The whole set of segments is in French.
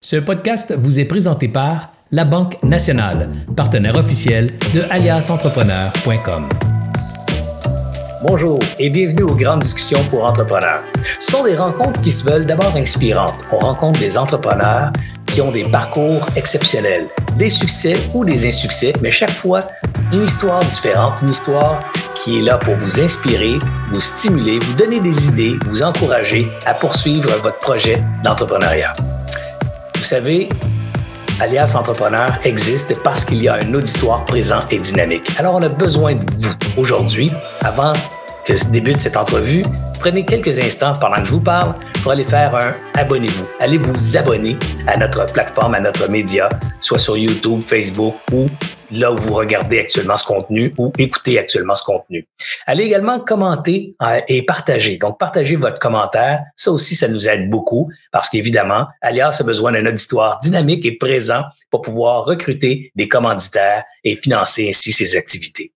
Ce podcast vous est présenté par La Banque Nationale, partenaire officiel de aliasentrepreneur.com. Bonjour et bienvenue aux grandes discussions pour entrepreneurs. Ce sont des rencontres qui se veulent d'abord inspirantes. On rencontre des entrepreneurs qui ont des parcours exceptionnels, des succès ou des insuccès, mais chaque fois une histoire différente, une histoire qui est là pour vous inspirer, vous stimuler, vous donner des idées, vous encourager à poursuivre votre projet d'entrepreneuriat. Vous savez, Alias Entrepreneur existe parce qu'il y a un auditoire présent et dynamique. Alors, on a besoin de vous aujourd'hui, avant que débute cette entrevue, prenez quelques instants pendant que je vous parle pour aller faire un abonnez-vous. Allez vous abonner à notre plateforme, à notre média, soit sur YouTube, Facebook ou là où vous regardez actuellement ce contenu ou écoutez actuellement ce contenu. Allez également commenter euh, et partager. Donc, partagez votre commentaire. Ça aussi, ça nous aide beaucoup parce qu'évidemment, Alias a besoin d'un auditoire dynamique et présent pour pouvoir recruter des commanditaires et financer ainsi ses activités.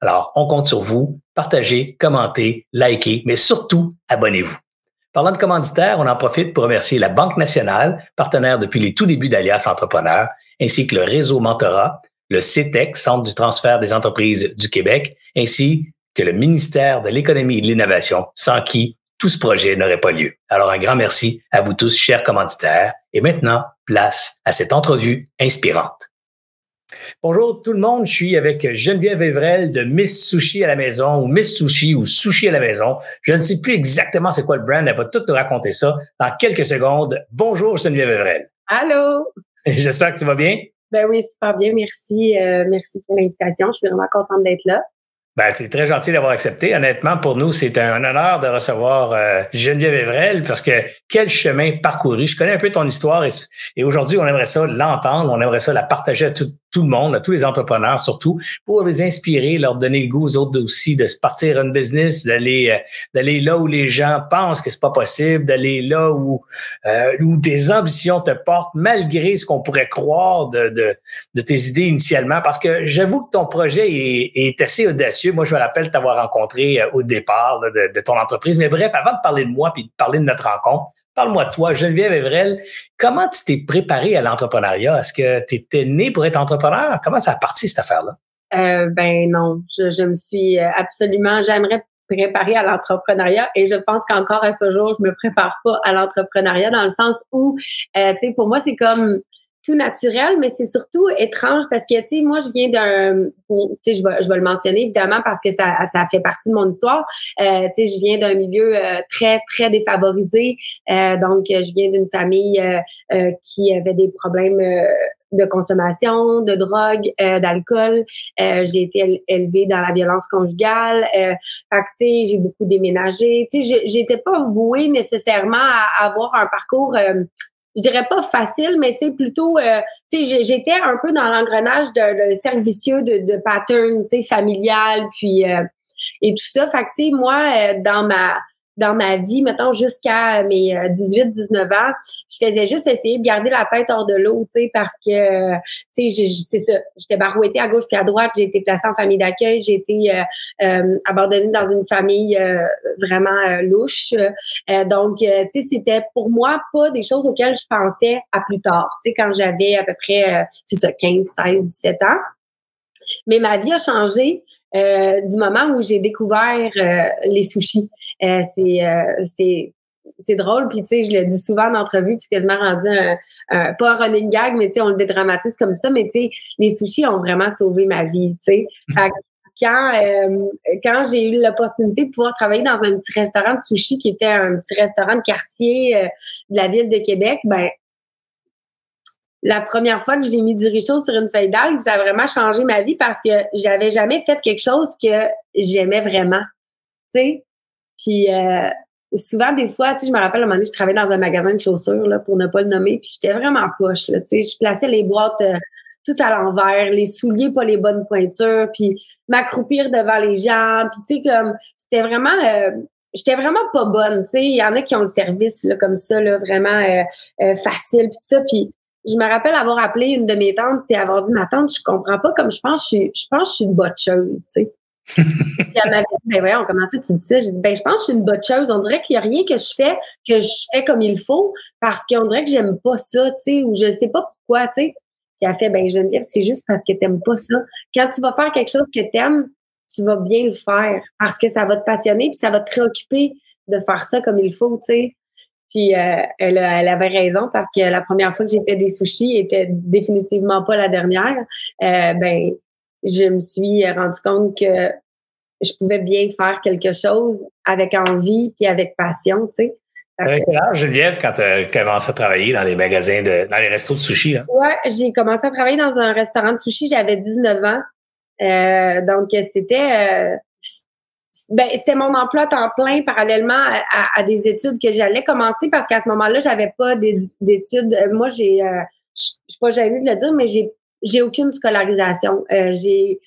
Alors, on compte sur vous. Partagez, commentez, likez, mais surtout, abonnez-vous. Parlant de commanditaires, on en profite pour remercier la Banque nationale, partenaire depuis les tout débuts d'Alias Entrepreneur, ainsi que le réseau Mentorat, le CETEC, e Centre du transfert des entreprises du Québec, ainsi que le ministère de l'Économie et de l'Innovation, sans qui tout ce projet n'aurait pas lieu. Alors un grand merci à vous tous, chers commanditaires. Et maintenant, place à cette entrevue inspirante. Bonjour tout le monde, je suis avec Geneviève Evrel de Miss Sushi à la maison ou Miss Sushi ou Sushi à la maison. Je ne sais plus exactement c'est quoi le brand, elle va tout nous raconter ça dans quelques secondes. Bonjour Geneviève Evrel. Allô? J'espère que tu vas bien. Ben oui, super bien. Merci. Euh, merci pour l'invitation. Je suis vraiment contente d'être là. Ben, c'est très gentil d'avoir accepté. Honnêtement, pour nous, c'est un honneur de recevoir euh, Geneviève Evrel parce que quel chemin parcouru. Je connais un peu ton histoire et, et aujourd'hui, on aimerait ça l'entendre, on aimerait ça la partager à tout, tout le monde, tous les entrepreneurs surtout, pour les inspirer, leur donner le goût aux autres aussi de se partir un business, d'aller euh, d'aller là où les gens pensent que c'est pas possible, d'aller là où euh, où tes ambitions te portent malgré ce qu'on pourrait croire de, de, de, tes idées initialement. Parce que j'avoue que ton projet est, est, assez audacieux. Moi, je me rappelle t'avoir rencontré euh, au départ de, de, ton entreprise. Mais bref, avant de parler de moi puis de parler de notre rencontre, Parle-moi de toi, Geneviève Evrel. Comment tu t'es préparé à l'entrepreneuriat? Est-ce que tu étais né pour être entrepreneur? Comment ça a parti, cette affaire-là? Euh, ben non, je, je me suis euh, absolument, j'aimerais préparer à l'entrepreneuriat et je pense qu'encore à ce jour, je me prépare pas à l'entrepreneuriat dans le sens où, euh, tu sais, pour moi, c'est comme tout naturel, mais c'est surtout étrange parce que, tu sais, moi, je viens d'un, tu sais, je vais, je vais le mentionner évidemment parce que ça, ça fait partie de mon histoire. Euh, tu sais, je viens d'un milieu euh, très, très défavorisé. Euh, donc, je viens d'une famille euh, qui avait des problèmes de consommation, de drogue, d'alcool. j'ai été élevée dans la violence conjugale. Euh, fait j'ai beaucoup déménagé. Tu sais, j'étais pas vouée nécessairement à avoir un parcours je dirais pas facile, mais tu sais, plutôt, euh, tu sais, j'étais un peu dans l'engrenage de, de cercle vicieux de, de pattern, tu sais, familial, puis euh, et tout ça. Fait que, tu sais, moi, euh, dans ma dans ma vie, mettons, jusqu'à mes 18-19 euh, ans, je faisais juste essayer de garder la tête hors de l'eau, tu sais, parce que, tu sais, c'est ça, j'étais barouettée à gauche puis à droite, j'ai été placée en famille d'accueil, j'ai été euh, euh, abandonnée dans une famille vraiment louche. donc, tu sais, c'était pour moi pas des choses auxquelles je pensais à plus tard, tu sais, quand j'avais à peu près, c'est ça, 15, 16, 17 ans. Mais ma vie a changé euh, du moment où j'ai découvert euh, les sushis. Euh, c'est c'est c'est drôle, puis tu sais, je le dis souvent en entrevue, puis quasiment rendu un, pas un running gag, mais tu sais, on le dédramatise comme ça, mais tu sais, les sushis ont vraiment sauvé ma vie, tu sais. quand quand j'ai eu l'opportunité de pouvoir travailler dans un petit restaurant de sushi qui était un petit restaurant de quartier de la ville de Québec, ben la première fois que j'ai mis du richaud sur une feuille d'algue, ça a vraiment changé ma vie parce que j'avais jamais fait quelque chose que j'aimais vraiment. Tu sais? Puis euh, souvent, des fois, tu sais, je me rappelle à un moment donné, je travaillais dans un magasin de chaussures, là, pour ne pas le nommer, puis j'étais vraiment poche, là, tu sais. Je plaçais les boîtes euh, tout à l'envers, les souliers pas les bonnes pointures, puis m'accroupir devant les gens, puis tu sais, comme, c'était vraiment... Euh, j'étais vraiment pas bonne, tu sais. Il y en a qui ont le service, là, comme ça, là, vraiment facile, puis ça, puis je me rappelle avoir appelé une de mes tantes et avoir dit ma tante, je comprends pas comme je pense je je pense je suis une botcheuse, tu sais. puis elle m'avait dit, ben voyons, comment ça tu dis ça? J'ai dit, ben je pense que je suis une bonne chose. On dirait qu'il n'y a rien que je fais, que je fais comme il faut, parce qu'on dirait que j'aime pas ça, tu sais, ou je sais pas pourquoi, tu sais. Puis elle fait, ben Geneviève, c'est juste parce que t'aimes pas ça. Quand tu vas faire quelque chose que t'aimes, tu vas bien le faire parce que ça va te passionner puis ça va te préoccuper de faire ça comme il faut, tu sais. Puis euh, elle, elle, avait raison parce que la première fois que j'ai fait des sushis était définitivement pas la dernière. Euh, ben, je me suis rendu compte que je pouvais bien faire quelque chose avec envie puis avec passion, tu sais. Avec quel âge, Geneviève, quand tu as commencé à travailler dans les magasins, de, dans les restos de sushi? Là? Ouais, j'ai commencé à travailler dans un restaurant de sushi, j'avais 19 ans. Euh, donc, c'était... Euh, ben, c'était mon emploi temps plein parallèlement à, des études que j'allais commencer parce qu'à ce moment-là, j'avais pas d'études. Moi, j'ai, euh, je suis pas jamais de le dire, mais j'ai, j'ai aucune scolarisation. Euh, j'ai,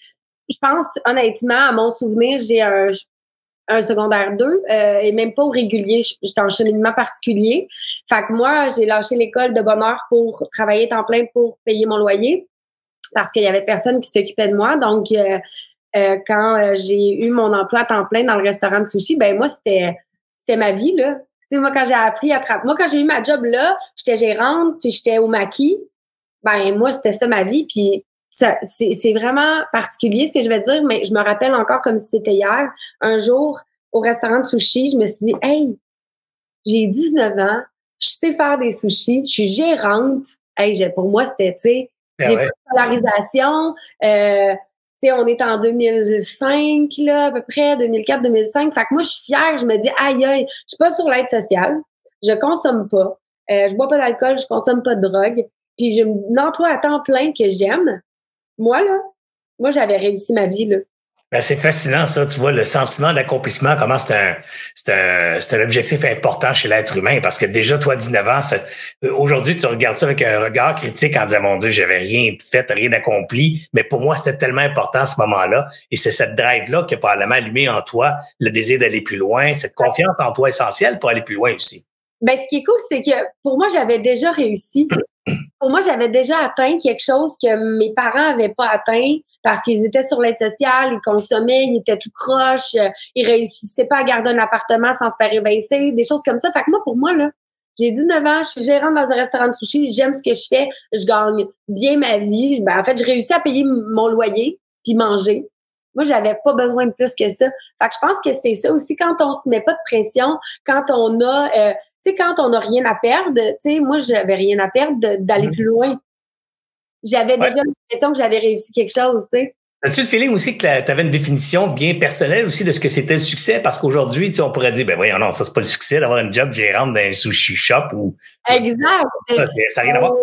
je pense honnêtement, à mon souvenir, j'ai un, un secondaire 2 euh, et même pas au régulier. J'étais en cheminement particulier. Fait que moi, j'ai lâché l'école de bonne heure pour travailler temps plein pour payer mon loyer parce qu'il y avait personne qui s'occupait de moi. Donc, euh, euh, quand euh, j'ai eu mon emploi à temps plein dans le restaurant de sushi, ben moi, c'était c'était ma vie, là. Tu sais, moi, quand j'ai appris à travailler, moi, quand j'ai eu ma job là, j'étais gérante, puis j'étais au maquis. Ben, moi, c'était ça ma vie. Puis c'est vraiment particulier ce que je vais dire, mais je me rappelle encore comme si c'était hier. Un jour, au restaurant de sushi, je me suis dit, hey, j'ai 19 ans, je sais faire des sushis, je suis gérante. Hey, pour moi, c'était, tu sais, ben j'ai pas de polarisation. Euh, on est en 2005, là, à peu près, 2004-2005. Fait que moi, je suis fière. Je me dis, aïe, aïe, je suis pas sur l'aide sociale. Je consomme pas. Euh, je bois pas d'alcool. Je consomme pas de drogue. Puis j'ai un emploi à temps plein que j'aime. Moi, là, moi, j'avais réussi ma vie, là. Ben, c'est fascinant, ça. Tu vois, le sentiment d'accomplissement, comment c'est un, c'est un, c'est un objectif important chez l'être humain. Parce que déjà, toi, 19 ans, aujourd'hui, tu regardes ça avec un regard critique en disant, mon Dieu, j'avais rien fait, rien accompli. Mais pour moi, c'était tellement important à ce moment-là. Et c'est cette drive-là qui a probablement allumé en toi le désir d'aller plus loin, cette confiance en toi essentielle pour aller plus loin aussi. Ben, ce qui est cool, c'est que pour moi, j'avais déjà réussi. Pour moi, j'avais déjà atteint quelque chose que mes parents n'avaient pas atteint parce qu'ils étaient sur l'aide sociale, ils consommaient, ils étaient tout croches, euh, ils réussissaient pas à garder un appartement sans se faire évincer, des choses comme ça. Fait que moi, pour moi, là, j'ai 19 ans, je suis gérante dans un restaurant de sushi, j'aime ce que je fais, je gagne bien ma vie. Ben, en fait, je réussis à payer mon loyer puis manger. Moi, j'avais pas besoin de plus que ça. Fait que je pense que c'est ça aussi quand on se met pas de pression, quand on a, euh, sais, quand on a rien à perdre. Tu sais, moi, j'avais rien à perdre d'aller mm-hmm. plus loin. J'avais déjà l'impression que j'avais réussi quelque chose, tu sais. As-tu le feeling aussi que tu avais une définition bien personnelle aussi de ce que c'était le succès? Parce qu'aujourd'hui, on pourrait dire, ben voyons, non, ça, c'est pas le succès d'avoir un job gérante dans un sushi shop ou. Exact. Ça n'a rien à voir.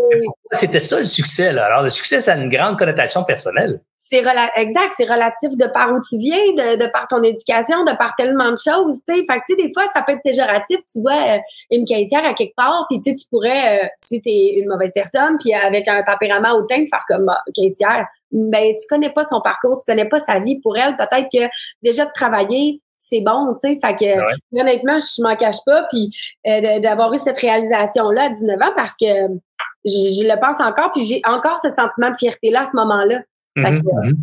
C'était ça le succès, là? Alors, le succès, ça a une grande connotation personnelle c'est exact, c'est relatif de par où tu viens, de, de, par ton éducation, de par tellement de choses, tu sais. Fait que, tu sais, des fois, ça peut être péjoratif, tu vois, euh, une caissière à quelque part, puis tu sais, tu pourrais, euh, si t'es une mauvaise personne, puis avec un tempérament hautain, faire comme bah, caissière, ben, tu connais pas son parcours, tu connais pas sa vie. Pour elle, peut-être que déjà de travailler, c'est bon, tu sais. Fait que, honnêtement, je m'en cache pas, puis euh, d'avoir eu cette réalisation-là à 19 ans, parce que je, je le pense encore, puis j'ai encore ce sentiment de fierté-là à ce moment-là. Mhm, mhm.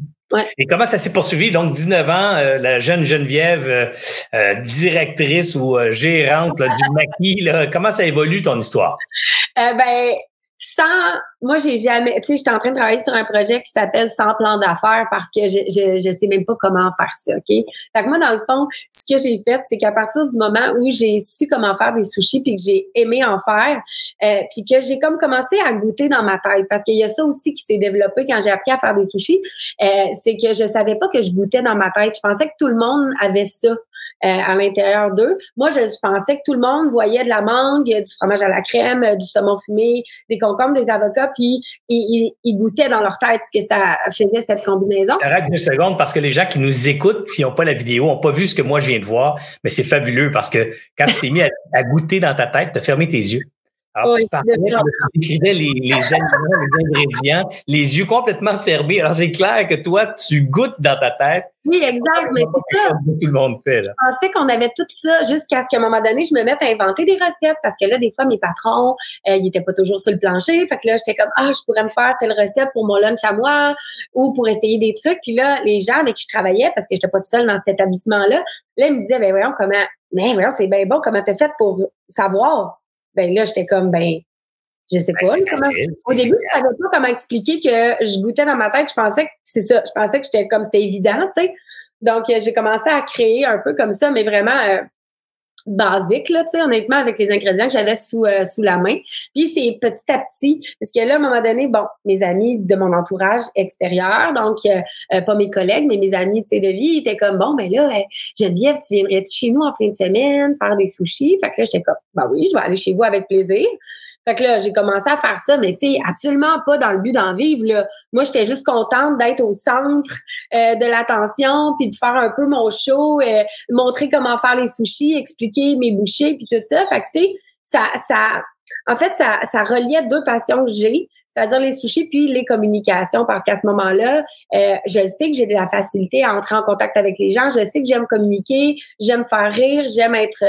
Et comment ça s'est poursuivi? Donc, 19 ans, euh, la jeune Geneviève, euh, euh, directrice ou gérante du maquis, comment ça évolue ton histoire? ben, sans moi j'ai jamais tu sais j'étais en train de travailler sur un projet qui s'appelle sans plan d'affaires parce que je, je je sais même pas comment faire ça OK? Fait que moi dans le fond ce que j'ai fait c'est qu'à partir du moment où j'ai su comment faire des sushis puis que j'ai aimé en faire euh, puis que j'ai comme commencé à goûter dans ma tête parce qu'il y a ça aussi qui s'est développé quand j'ai appris à faire des sushis euh, c'est que je savais pas que je goûtais dans ma tête. Je pensais que tout le monde avait ça à l'intérieur d'eux. Moi, je, pensais que tout le monde voyait de la mangue, du fromage à la crème, euh, du saumon fumé, des concombres, des avocats, puis ils, ils, goûtaient dans leur tête ce que ça faisait cette combinaison. Arrête deux secondes parce que les gens qui nous écoutent puis n'ont pas la vidéo, n'ont pas vu ce que moi je viens de voir, mais c'est fabuleux parce que quand tu t'es mis à, goûter dans ta tête, tu as fermé tes yeux. Alors, tu parlais, tu décrivais les, les aliments, les ingrédients, les yeux complètement fermés. Alors, c'est clair que toi, tu goûtes dans ta tête. Oui, exact, mais c'est ça. tout le monde fait, là. Je pensais qu'on avait tout ça jusqu'à ce qu'à un moment donné, je me mette à inventer des recettes parce que là, des fois, mes patrons, euh, ils étaient pas toujours sur le plancher. Fait que là, j'étais comme, ah, je pourrais me faire telle recette pour mon lunch à moi ou pour essayer des trucs. Puis là, les gens avec qui je travaillais, parce que j'étais pas toute seule dans cet établissement-là, là, ils me disaient, ben voyons, comment, mais voyons, c'est bien bon, comment t'as fait pour savoir? Ben là, j'étais comme, ben, je sais ben, pas. Comment... Au début, je savais pas comment expliquer que je goûtais dans ma tête. Je pensais que c'est ça. Je pensais que j'étais comme c'était évident, tu sais. Donc, euh, j'ai commencé à créer un peu comme ça, mais vraiment euh, basique, là, tu sais, honnêtement, avec les ingrédients que j'avais sous, euh, sous la main. Puis c'est petit à petit, parce que là, à un moment donné, bon, mes amis de mon entourage extérieur, donc pas mes collègues, mais mes amis, tu sais, de vie, étaient comme, bon, ben là, Geneviève, tu viendrais-tu chez nous en fin de semaine faire des sushis? Fait que là, j'étais comme, ben oui, je vais aller chez vous avec plaisir. Fait que là, j'ai commencé à faire ça, mais tu sais, absolument pas dans le but d'en vivre. Là. Moi, j'étais juste contente d'être au centre euh, de l'attention, puis de faire un peu mon show, euh, montrer comment faire les sushis, expliquer mes bouchées, puis tout ça. Fait que tu sais, ça, ça, en fait, ça, ça reliait deux passions que j'ai, c'est-à-dire les sushis puis les communications, parce qu'à ce moment-là, euh, je sais que j'ai de la facilité à entrer en contact avec les gens, je sais que j'aime communiquer, j'aime faire rire, j'aime être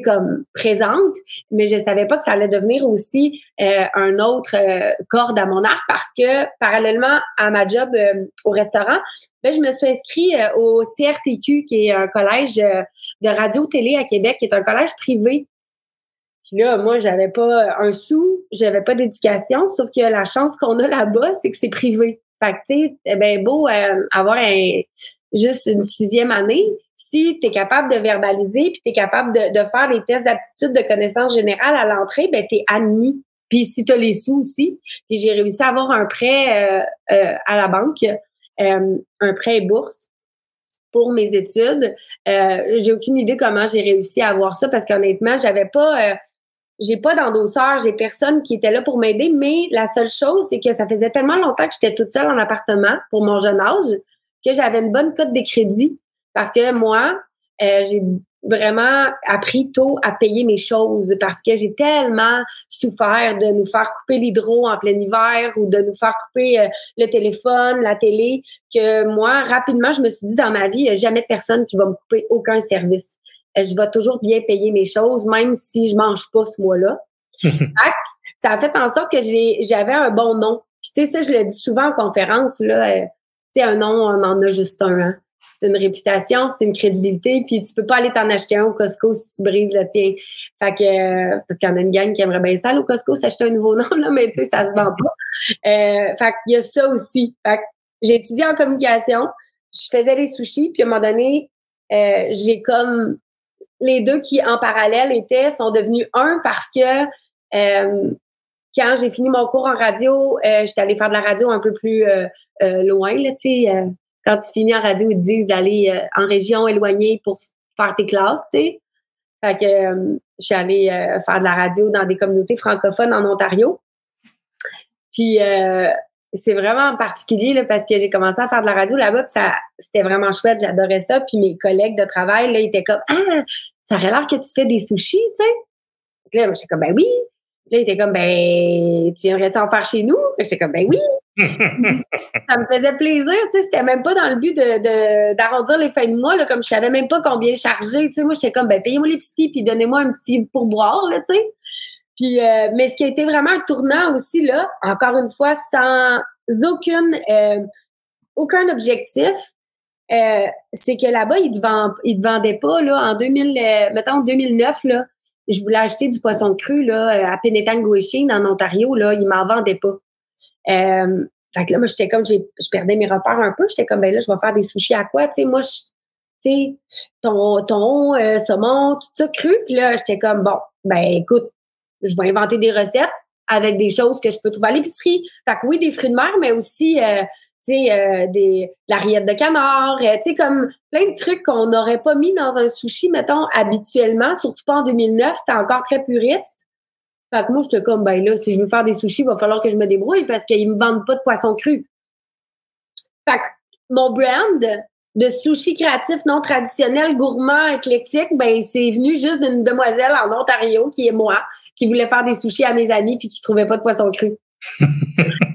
comme présente, mais je savais pas que ça allait devenir aussi euh, un autre euh, corde à mon arc parce que parallèlement à ma job euh, au restaurant, ben, je me suis inscrite au CRTQ qui est un collège de radio-télé à Québec, qui est un collège privé. Puis là, moi, j'avais pas un sou, j'avais pas d'éducation, sauf que la chance qu'on a là-bas, c'est que c'est privé. Fait que, tu sais, ben beau avoir un, juste une sixième année, si tu es capable de verbaliser puis tu es capable de, faire les tests d'aptitude de connaissance générale à l'entrée, ben tu es admis. Puis si tu as les sous aussi, puis j'ai réussi à avoir un prêt euh, euh, à la banque, euh, un prêt bourse pour mes études. j'ai aucune idée comment j'ai réussi à avoir ça parce qu'honnêtement, j'avais pas j'ai pas d'endosseur, j'ai personne qui était là pour m'aider, mais la seule chose, c'est que ça faisait tellement longtemps que j'étais toute seule en appartement pour mon jeune âge que j'avais une bonne cote de crédit parce que moi, euh, j'ai vraiment appris tôt à payer mes choses parce que j'ai tellement souffert de nous faire couper l'hydro en plein hiver ou de nous faire couper euh, le téléphone, la télé, que moi, rapidement, je me suis dit dans ma vie, il n'y a jamais personne qui va me couper aucun service. Euh, je vais toujours bien payer mes choses, même si je mange pas ce mois-là. ça a fait en sorte que j'avais un bon nom. tu sais, ça, je le dis souvent en conférence, là, tu sais, un nom, on en a juste un. Hein c'est une réputation, c'est une crédibilité, puis tu peux pas aller t'en acheter un au Costco si tu brises le tien. Fait que euh, parce qu'il y en a une gang qui aimerait bien ça au Costco s'acheter un nouveau nom là, mais tu sais ça se vend pas. Euh, fait qu'il y a ça aussi. Fait que j'ai étudié en communication, je faisais des sushis, puis à un moment donné, euh, j'ai comme les deux qui en parallèle étaient sont devenus un parce que euh, quand j'ai fini mon cours en radio, j'étais allée faire de la radio un peu plus loin là, tu sais quand tu finis en radio, ils te disent d'aller euh, en région éloignée pour faire tes classes, tu sais. Fait que euh, je suis allée euh, faire de la radio dans des communautés francophones en Ontario. Puis c'est vraiment particulier là, parce que j'ai commencé à faire de la radio là-bas, ça c'était vraiment chouette, j'adorais ça. Puis mes collègues de travail là, ils étaient comme Ah, ça aurait l'air que tu fais des sushis, tu sais. Là, j'étais comme ben oui. Là, il était comme ben tu viendrais-tu en faire chez nous? J'étais comme ben oui ça me faisait plaisir, tu sais, c'était même pas dans le but de d'arrondir les fins de mois, là, comme je savais même pas combien charger, tu sais, moi j'étais comme ben payez-moi l'épicerie puis donnez-moi un petit pourboire là, tu sais. Puis euh, mais ce qui a été vraiment un tournant aussi là, encore une fois sans aucune euh, aucun objectif, euh, c'est que là-bas ils te te vendaient pas là en 2000 mettons 2009 là, je voulais acheter du poisson cru là à Penetanguishene en Ontario là, ils m'en vendaient pas. Euh, fait que là, moi, j'étais comme, je perdais mes repères un peu. J'étais comme, ben là, je vais faire des sushis à quoi? Tu sais, moi, tu sais, ton, ton euh, saumon, tout ça cru. Puis là, j'étais comme, bon, ben écoute, je vais inventer des recettes avec des choses que je peux trouver à l'épicerie. Fait que oui, des fruits de mer, mais aussi, euh, tu sais, euh, des, de la rillette de canard, euh, tu sais, comme plein de trucs qu'on n'aurait pas mis dans un sushi, mettons, habituellement, surtout pas en 2009, c'était encore très puriste. Fait que moi, j'étais comme, ben là, si je veux faire des sushis, il va falloir que je me débrouille parce qu'ils me vendent pas de poisson cru. Fait que mon brand de sushi créatif non traditionnel, gourmand, éclectique, ben c'est venu juste d'une demoiselle en Ontario qui est moi, qui voulait faire des sushis à mes amis puis qui trouvaient pas de poisson cru.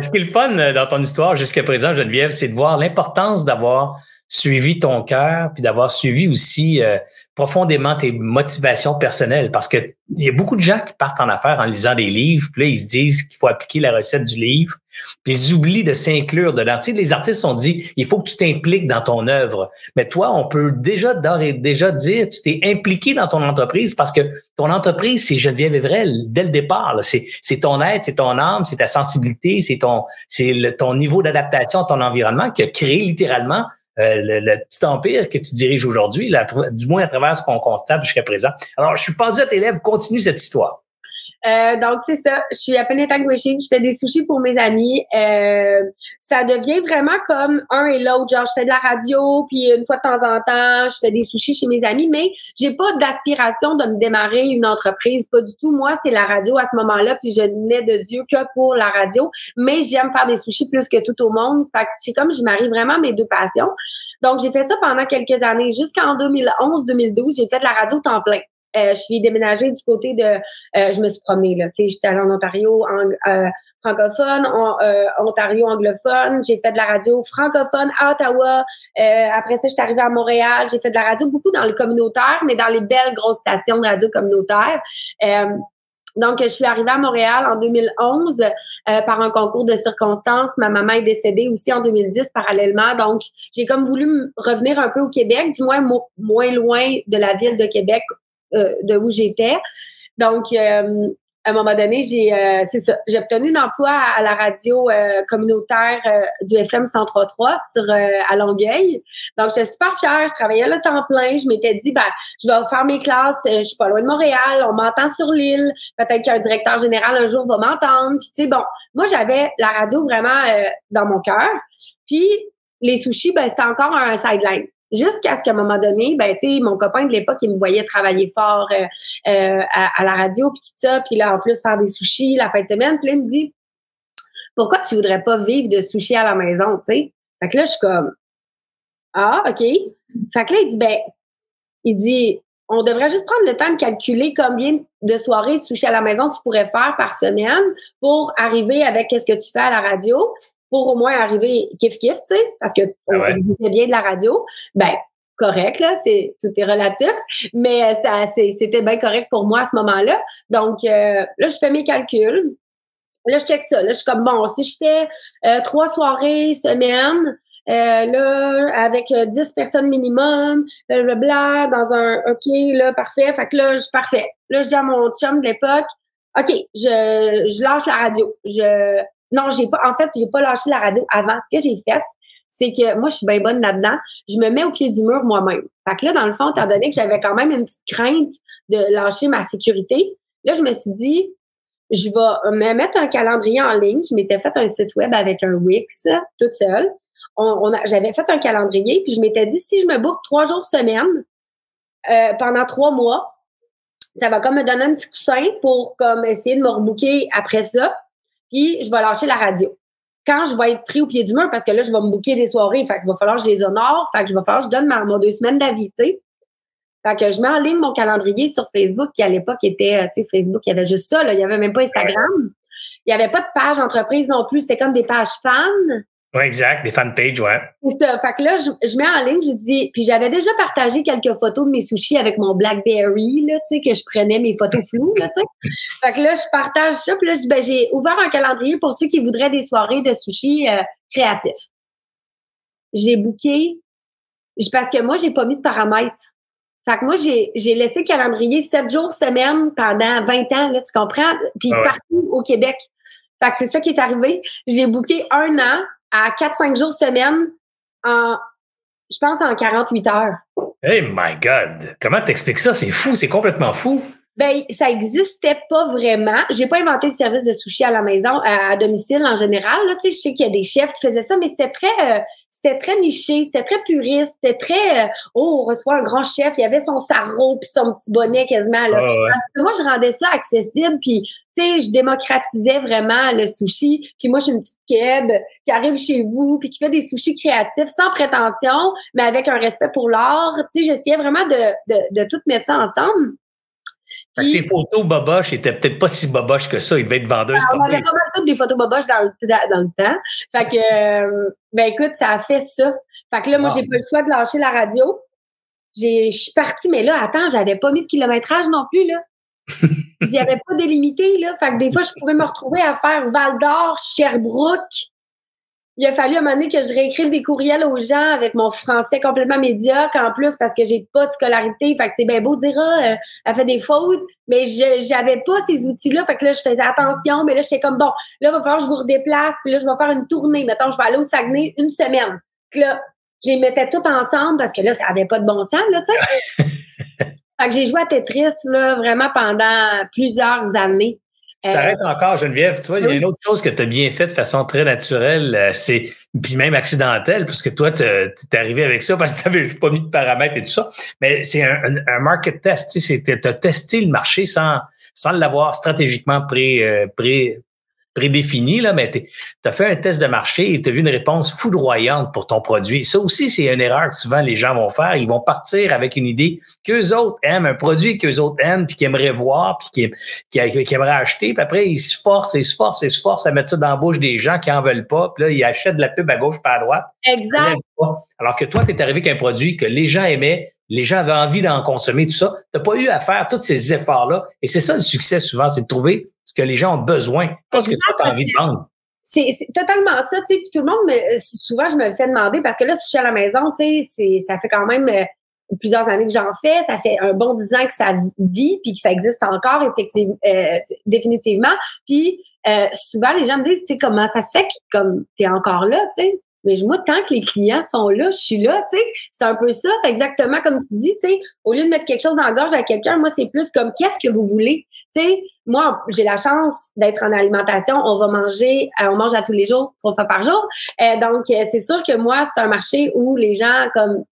Ce qui est le fun euh, dans ton histoire jusqu'à présent, Geneviève, c'est de voir l'importance d'avoir suivi ton cœur, puis d'avoir suivi aussi euh, profondément tes motivations personnelles. Parce que il y a beaucoup de gens qui partent en affaires en lisant des livres, puis là, ils se disent qu'il faut appliquer la recette du livre, puis ils oublient de s'inclure dedans. Tu sais, les artistes ont dit, il faut que tu t'impliques dans ton œuvre. Mais toi, on peut déjà déjà dire, tu t'es impliqué dans ton entreprise parce que ton entreprise, c'est Geneviève Evrel dès le départ. C'est, c'est ton aide, c'est ton âme, c'est ta sensibilité, c'est ton, c'est ton niveau d'adaptation à ton environnement qui a créé littéralement euh, le, petit empire que tu diriges aujourd'hui, du moins à travers ce qu'on constate jusqu'à présent. Alors, je suis pendu à tes lèvres, continue cette histoire. Euh, donc, c'est ça. Je suis à Penetang-Wishing. Je fais des sushis pour mes amis. Euh, ça devient vraiment comme un et l'autre. Genre, je fais de la radio, puis une fois de temps en temps, je fais des sushis chez mes amis, mais j'ai pas d'aspiration de me démarrer une entreprise. Pas du tout. Moi, c'est la radio à ce moment-là, puis je n'ai de Dieu que pour la radio. Mais j'aime faire des sushis plus que tout au monde. Fait que c'est comme je marie vraiment mes deux passions. Donc, j'ai fait ça pendant quelques années. Jusqu'en 2011-2012, j'ai fait de la radio temps plein. Euh, je suis déménagée du côté de, euh, je me suis promenée là, tu sais, j'étais allée en Ontario euh, francophone, en, Ontario anglophone, j'ai fait de la radio francophone à Ottawa. après ça, j'étais arrivée à Montréal, j'ai fait de la radio beaucoup dans le communautaire, mais dans les belles grosses stations de radio communautaire. Donc, je suis arrivée à Montréal en 2011 par un concours de circonstances. Ma maman est décédée aussi en 2010 parallèlement. Donc, j'ai comme voulu revenir un peu au Québec, du moins moins loin de la ville de Québec euh, de où j'étais. Donc, euh, à un moment donné, j'ai euh, c'est ça, j'ai obtenu un emploi à, la radio communautaire du FM 103.3 sur à Longueuil. Donc j'étais super fière, je travaillais le temps plein, je m'étais dit ben je vais faire mes classes, je suis pas loin de Montréal, on m'entend sur l'île, peut-être qu'un directeur général un jour va m'entendre. Puis tu sais bon, moi j'avais la radio vraiment dans mon cœur. Puis les sushis ben c'était encore un sideline. Jusqu'à ce qu'à un moment donné, ben, tu mon copain de l'époque, il me voyait travailler fort euh, euh, à, la radio, puis tout ça, puis là, en plus, faire des sushis la fin de semaine. Puis là, il me dit, pourquoi tu voudrais pas vivre de sushis à la maison, tu sais? Fait que là, je suis comme, ah, OK. Fait que là, il dit, ben, il dit, on devrait juste prendre le temps de calculer combien de soirées sushis à la maison tu pourrais faire par semaine pour arriver avec qu'est-ce que tu fais à la radio pour au moins arriver kiff-kiff, tu sais, parce que ah on bien de la radio, ben correct, là, c'est tout est relatif, mais euh, ça, c'était bien correct pour moi à ce moment-là. Donc, euh, là, je fais mes calculs. Là, je check ça. Là, je suis comme, bon, si je fais euh, trois soirées semaine, là, avec dix personnes minimum, blablabla, dans un OK, là, parfait. Fait que là, je suis parfait. Là, je dis à mon chum de l'époque, OK, je, je lâche la radio. Je non, j'ai pas. En fait, j'ai pas lâché la radio avant. Ce que j'ai fait, c'est que moi, je suis bien bonne là-dedans. Je me mets au pied du mur moi-même. Fait que là, dans le fond, étant donné que j'avais quand même une petite crainte de lâcher ma sécurité, là, je me suis dit, je vais me mettre un calendrier en ligne. Je m'étais fait un site web avec un Wix toute seule. J'avais fait un calendrier, puis je m'étais dit, si je me book trois jours semaine euh, pendant trois mois, ça va comme me donner un petit coussin pour comme essayer de me rebooker après ça puis je vais lâcher la radio. Quand je vais être pris au pied du mur, parce que là, je vais me bouquer des soirées, fait qu'il va falloir que je les honore, fait que je vais falloir que je donne ma, mon deux semaines d'avis, tu sais. Fait que je mets en ligne mon calendrier sur Facebook, qui à l'époque était, euh, tu sais, Facebook, il y avait juste ça, là, il y avait même pas Instagram. Il y avait pas de page entreprise non plus, c'était comme des pages fans. Oui, exact, des fanpages, ouais. C'est ça. Fait que là, je, mets en ligne, je dis, puis j'avais déjà partagé quelques photos de mes sushis avec mon BlackBerry, là, tu sais, que je prenais mes photos floues, là, tu sais. Fait que là, je partage ça, puis là, je ben, j'ai ouvert un calendrier pour ceux qui voudraient des soirées de sushis euh, créatifs. J'ai booké, parce que moi, j'ai pas mis de paramètres. Fait que moi, j'ai, j'ai laissé le calendrier sept jours semaine pendant 20 ans, là, tu comprends? Puis ah partout au Québec. Fait que c'est ça qui est arrivé. J'ai booké un an à 4-5 jours semaine en, je pense, en 48 heures. Hey my God! Comment t'expliques ça? C'est fou, c'est complètement fou. Ben, ça existait pas vraiment. J'ai pas inventé le service de sushi à la maison, à, domicile en général. Là, tu sais, je sais qu'il y a des chefs qui faisaient ça, mais c'était très, euh, c'était très niché, c'était très puriste, c'était très, euh, oh, on reçoit un grand chef, il y avait son sarrau puis son petit bonnet quasiment. Là. Moi, je rendais ça accessible, puis tu sais, je démocratisais vraiment le sushi. Puis moi, je suis une petite kid qui arrive chez vous puis qui fait des sushis créatifs sans prétention, mais avec un respect pour l'art. Tu sais, j'essayais vraiment de, de, de tout mettre ça ensemble. tes photos boboches étaient peut-être pas si boboches que ça. Il devait être vendeuse. Ah, on avait pas mal toutes des photos boboches dans le, dans le temps. Fait que, euh, ben écoute, ça a fait ça. Fait que là, moi, j'ai pas le choix de lâcher la radio. Je suis partie, mais là, attends, j'avais pas mis de kilométrage non plus, là. J'y avais pas délimité, là. Fait que des fois, je pouvais me retrouver à faire Val d'Or, Sherbrooke, il a fallu à un moment donné que je réécrive des courriels aux gens avec mon français complètement médiocre en plus parce que j'ai pas de scolarité. Fait que c'est bien beau de dire ah, euh, elle fait des fautes, mais j'avais pas ces outils-là. Fait que là, je faisais attention, mais là, j'étais comme bon, là, il va falloir que je vous redéplace, puis là, je vais faire une tournée. Mettons, je vais aller au Saguenay une semaine. Puis là, je les mettais toutes ensemble parce que là, ça avait pas de bon sens, là, tu sais. fait que j'ai joué à Tetris là, vraiment pendant plusieurs années. Je t'arrête euh, encore, Geneviève. Tu vois, il y a une autre chose que tu as bien fait de façon très naturelle, euh, c'est puis même accidentelle, puisque toi, tu es arrivé avec ça parce que tu n'avais pas mis de paramètres et tout ça. Mais c'est un, un, market test. Tu sais, as testé le marché sans, sans l'avoir stratégiquement pré, euh, pré, prédéfini, là, mais tu as fait un test de marché et tu as vu une réponse foudroyante pour ton produit. Ça aussi, c'est une erreur que souvent les gens vont faire. Ils vont partir avec une idée qu'eux autres aiment, un produit qu'eux autres aiment, puis qu'ils aimeraient voir, puis qu'ils aimeraient acheter. Puis après, ils se forcent, ils se forcent, ils se forcent à mettre ça dans la bouche des gens qui en veulent pas. Puis là, ils achètent de la pub à gauche pas à droite. Exact. Alors que toi, tu es arrivé avec un produit que les gens aimaient, les gens avaient envie d'en consommer, tout ça. Tu n'as pas eu à faire tous ces efforts-là. Et c'est ça le succès souvent, c'est de trouver ce que les gens ont besoin, pas ce que tu as envie de vendre. C'est totalement ça, tu sais. Puis tout le monde, me, souvent, je me fais demander, parce que là, si je suis à la maison, tu sais, ça fait quand même euh, plusieurs années que j'en fais. Ça fait un bon dix ans que ça vit, puis que ça existe encore, effectivement, euh, définitivement. Puis euh, souvent, les gens me disent, tu sais, comment ça se fait que comme tu es encore là, tu sais? Mais moi, tant que les clients sont là, je suis là, tu sais. C'est un peu ça, exactement comme tu dis, tu sais. Au lieu de mettre quelque chose dans la gorge à quelqu'un, moi, c'est plus comme qu'est-ce que vous voulez, tu sais. Moi, j'ai la chance d'être en alimentation. On va manger, euh, on mange à tous les jours, trois fois par jour. Euh, donc, euh, c'est sûr que moi, c'est un marché où les gens, comme,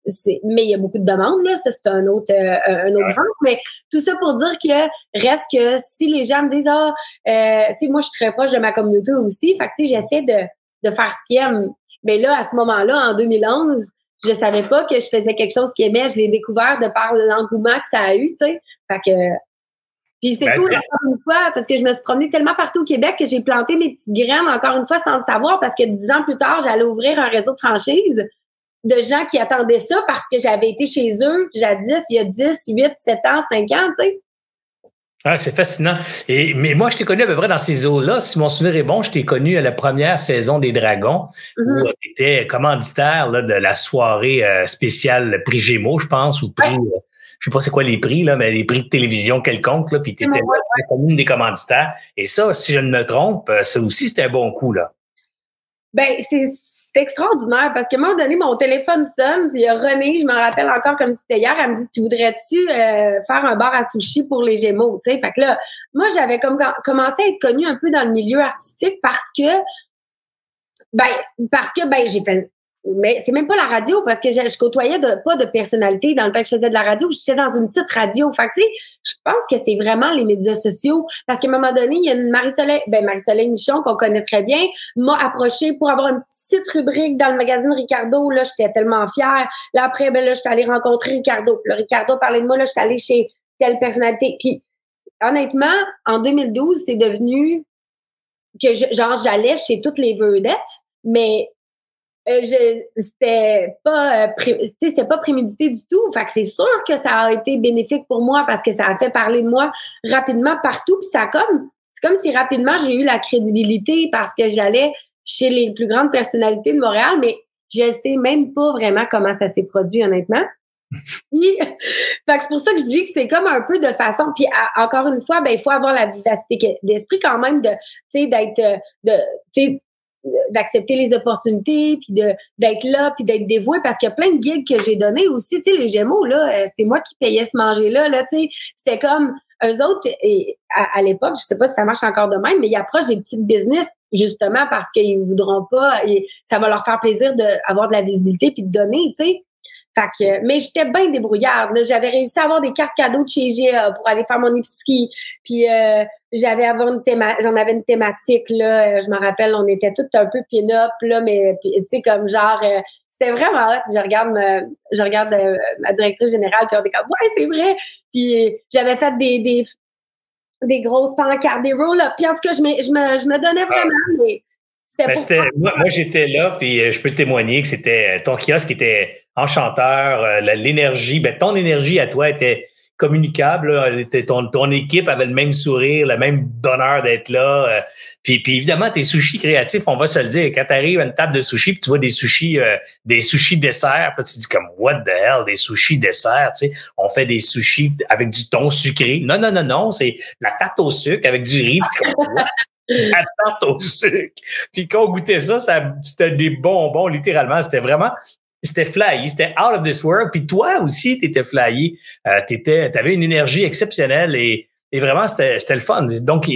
mais il y a beaucoup de demandes, là. Ça, c'est un autre, un autre branche. Mais tout ça pour dire que reste que si les gens me disent, ah, tu sais, moi, je suis très proche de ma communauté aussi. Fait que, tu sais, j'essaie de, de faire ce qu'ils aiment mais là, à ce moment-là, en 2011, je savais pas que je faisais quelque chose qui aimait. Je l'ai découvert de par l'engouement que ça a eu, tu sais. Fait que... Puis c'est ben, cool, encore une fois, parce que je me suis promenée tellement partout au Québec que j'ai planté mes petites graines, encore une fois, sans le savoir, parce que dix ans plus tard, j'allais ouvrir un réseau de franchise de gens qui attendaient ça parce que j'avais été chez eux jadis, il y a 10, 8, 7 ans, 5 ans, tu sais. Ah, c'est fascinant. Et, mais moi, je t'ai connu à peu près dans ces eaux-là. Si mon souvenir est bon, je t'ai connu à la première saison des Dragons, où mm-hmm. tu étais commanditaire là, de la soirée euh, spéciale prix Gémeaux, je pense, ou prix, euh, je sais pas c'est quoi les prix, là, mais les prix de télévision quelconques, là, puis tu étais comme une des commanditaires. Et ça, si je ne me trompe, euh, ça aussi, c'était un bon coup, là. Ben, c'est extraordinaire parce qu'à un moment donné, mon téléphone sonne. Il y a René, je me rappelle encore comme c'était hier, elle me dit Tu voudrais-tu euh, faire un bar à sushi pour les Gémeaux? Sais, fait que là, moi, j'avais comme commencé à être connue un peu dans le milieu artistique parce que ben, parce que ben j'ai fait mais c'est même pas la radio parce que je, je côtoyais de, pas de personnalité dans le temps que je faisais de la radio. J'étais dans une petite radio. Fait tu sais, je pense que c'est vraiment les médias sociaux parce qu'à un moment donné, il y a une Marie-Soleil, ben Marie-Soleil Michon qu'on connaît très bien, m'a approché pour avoir une petite rubrique dans le magazine Ricardo. Là, j'étais tellement fière. Là, après, ben là, j'étais allée rencontrer Ricardo. Puis Ricardo parlait de moi. Là, j'étais allée chez telle personnalité. Puis honnêtement, en 2012, c'est devenu que genre j'allais chez toutes les vedettes, mais je c'était pas euh, c'était pas prémédité du tout. Fait que c'est sûr que ça a été bénéfique pour moi parce que ça a fait parler de moi rapidement partout. Puis ça comme c'est comme si rapidement j'ai eu la crédibilité parce que j'allais chez les plus grandes personnalités de Montréal mais je sais même pas vraiment comment ça s'est produit honnêtement. Fait que c'est pour ça que je dis que c'est comme un peu de façon puis encore une fois ben il faut avoir la vivacité d'esprit quand même de tu sais d'être euh, de tu sais d'accepter les opportunités puis de d'être là puis d'être dévoué parce qu'il y a plein de gigs que j'ai donné aussi tu sais les Gémeaux là euh, c'est moi qui payais ce manger là là tu sais. C'était comme eux autres et à, l'époque je sais pas si ça marche encore de même mais ils approchent des petites business justement parce qu'ils voudront pas et ça va leur faire plaisir d'avoir de, de la visibilité puis de donner tu sais fait que, mais j'étais bien débrouillarde. J'avais réussi à avoir des cartes cadeaux de chez GA pour aller faire mon épicerie. Puis euh, j'avais avoir une j'en avais une thématique là. Euh, je me rappelle, on était toutes un peu pin-up là, mais tu sais comme genre, euh, c'était vraiment hot. Je regarde, je regarde ma directrice générale puis on est comme ouais c'est vrai. Puis j'avais fait des, des des grosses pancartes, des roll-up. Puis en tout cas, je me, je me, je me donnais ah. vraiment, mais c'était ben, moi, moi j'étais là, puis euh, je peux témoigner que c'était euh, ton kiosque était enchanteur, l'énergie, ben ton énergie à toi était communicable. Ton, ton équipe avait le même sourire, le même bonheur d'être là. Euh, puis, puis évidemment, tes sushis créatifs, on va se le dire, quand tu arrives à une table de sushis, puis tu vois des sushis, euh, des sushis desserts, puis tu te dis comme what the hell, des sushis desserts, tu sais, on fait des sushis avec du thon sucré. Non, non, non, non, c'est la tarte au sucre avec du riz. la tarte au sucre. Puis quand on goûtait ça, ça c'était des bonbons, littéralement. C'était vraiment c'était flyé, c'était out of this world. Puis toi aussi, tu étais flyé. Euh, tu avais une énergie exceptionnelle et, et vraiment, c'était le fun. Donc,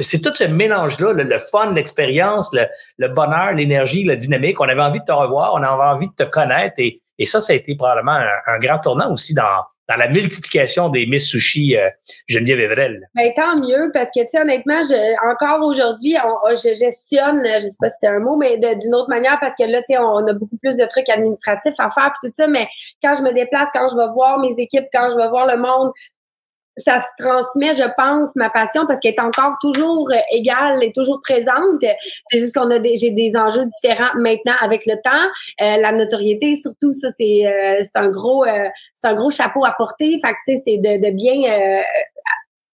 c'est tout ce mélange-là, le, fun, l'expérience, le, le, bonheur, l'énergie, la dynamique. On avait envie de te revoir, on avait envie de te connaître. Et, et ça, ça a été probablement un grand tournant aussi dans, dans la multiplication des Miss Sushi euh, Geneviève Evrel? Ben, tant mieux, parce que, tu honnêtement, encore aujourd'hui, je gestionne, je sais pas si c'est un mot, mais d'une autre manière, parce que là, tu sais, on a beaucoup plus de trucs administratifs à faire, puis tout ça, mais quand je me déplace, quand je vais voir mes équipes, quand je vais voir le monde, ça se transmet, je pense, ma passion parce qu'elle est encore toujours euh, égale et toujours présente. C'est juste qu'on a des, j'ai des enjeux différents maintenant avec le temps, euh, la notoriété surtout ça c'est euh, c'est un gros c'est un gros chapeau à porter. Fait que tu sais c'est de, de bien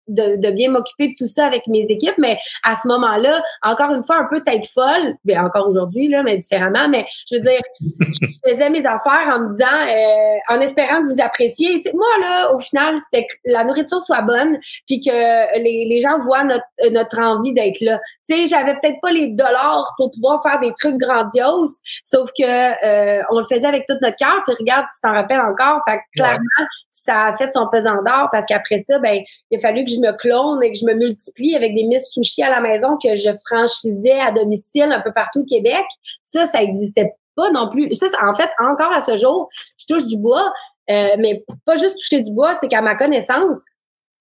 de, de bien m'occuper de tout ça avec mes équipes, mais à ce moment-là, encore une fois, un peu tête folle, bien encore aujourd'hui, là, mais différemment, mais je veux dire, je faisais mes affaires en me disant, euh, en espérant que vous appréciez. moi, là, au final, c'était que la nourriture soit bonne, puis que les, les gens voient notre, notre envie d'être là. Tu sais, j'avais peut-être pas les dollars pour pouvoir faire des trucs grandioses, sauf que euh, on le faisait avec tout notre cœur, puis regarde, tu t'en rappelles encore, fait que clairement, ça a fait son pesant d'or parce qu'après ça, ben, il a fallu que je me clone et que je me multiplie avec des Miss Sushi à la maison que je franchisais à domicile un peu partout au Québec. Ça, ça existait pas non plus. Ça, en fait, encore à ce jour, je touche du bois, euh, mais pas juste toucher du bois, c'est qu'à ma connaissance,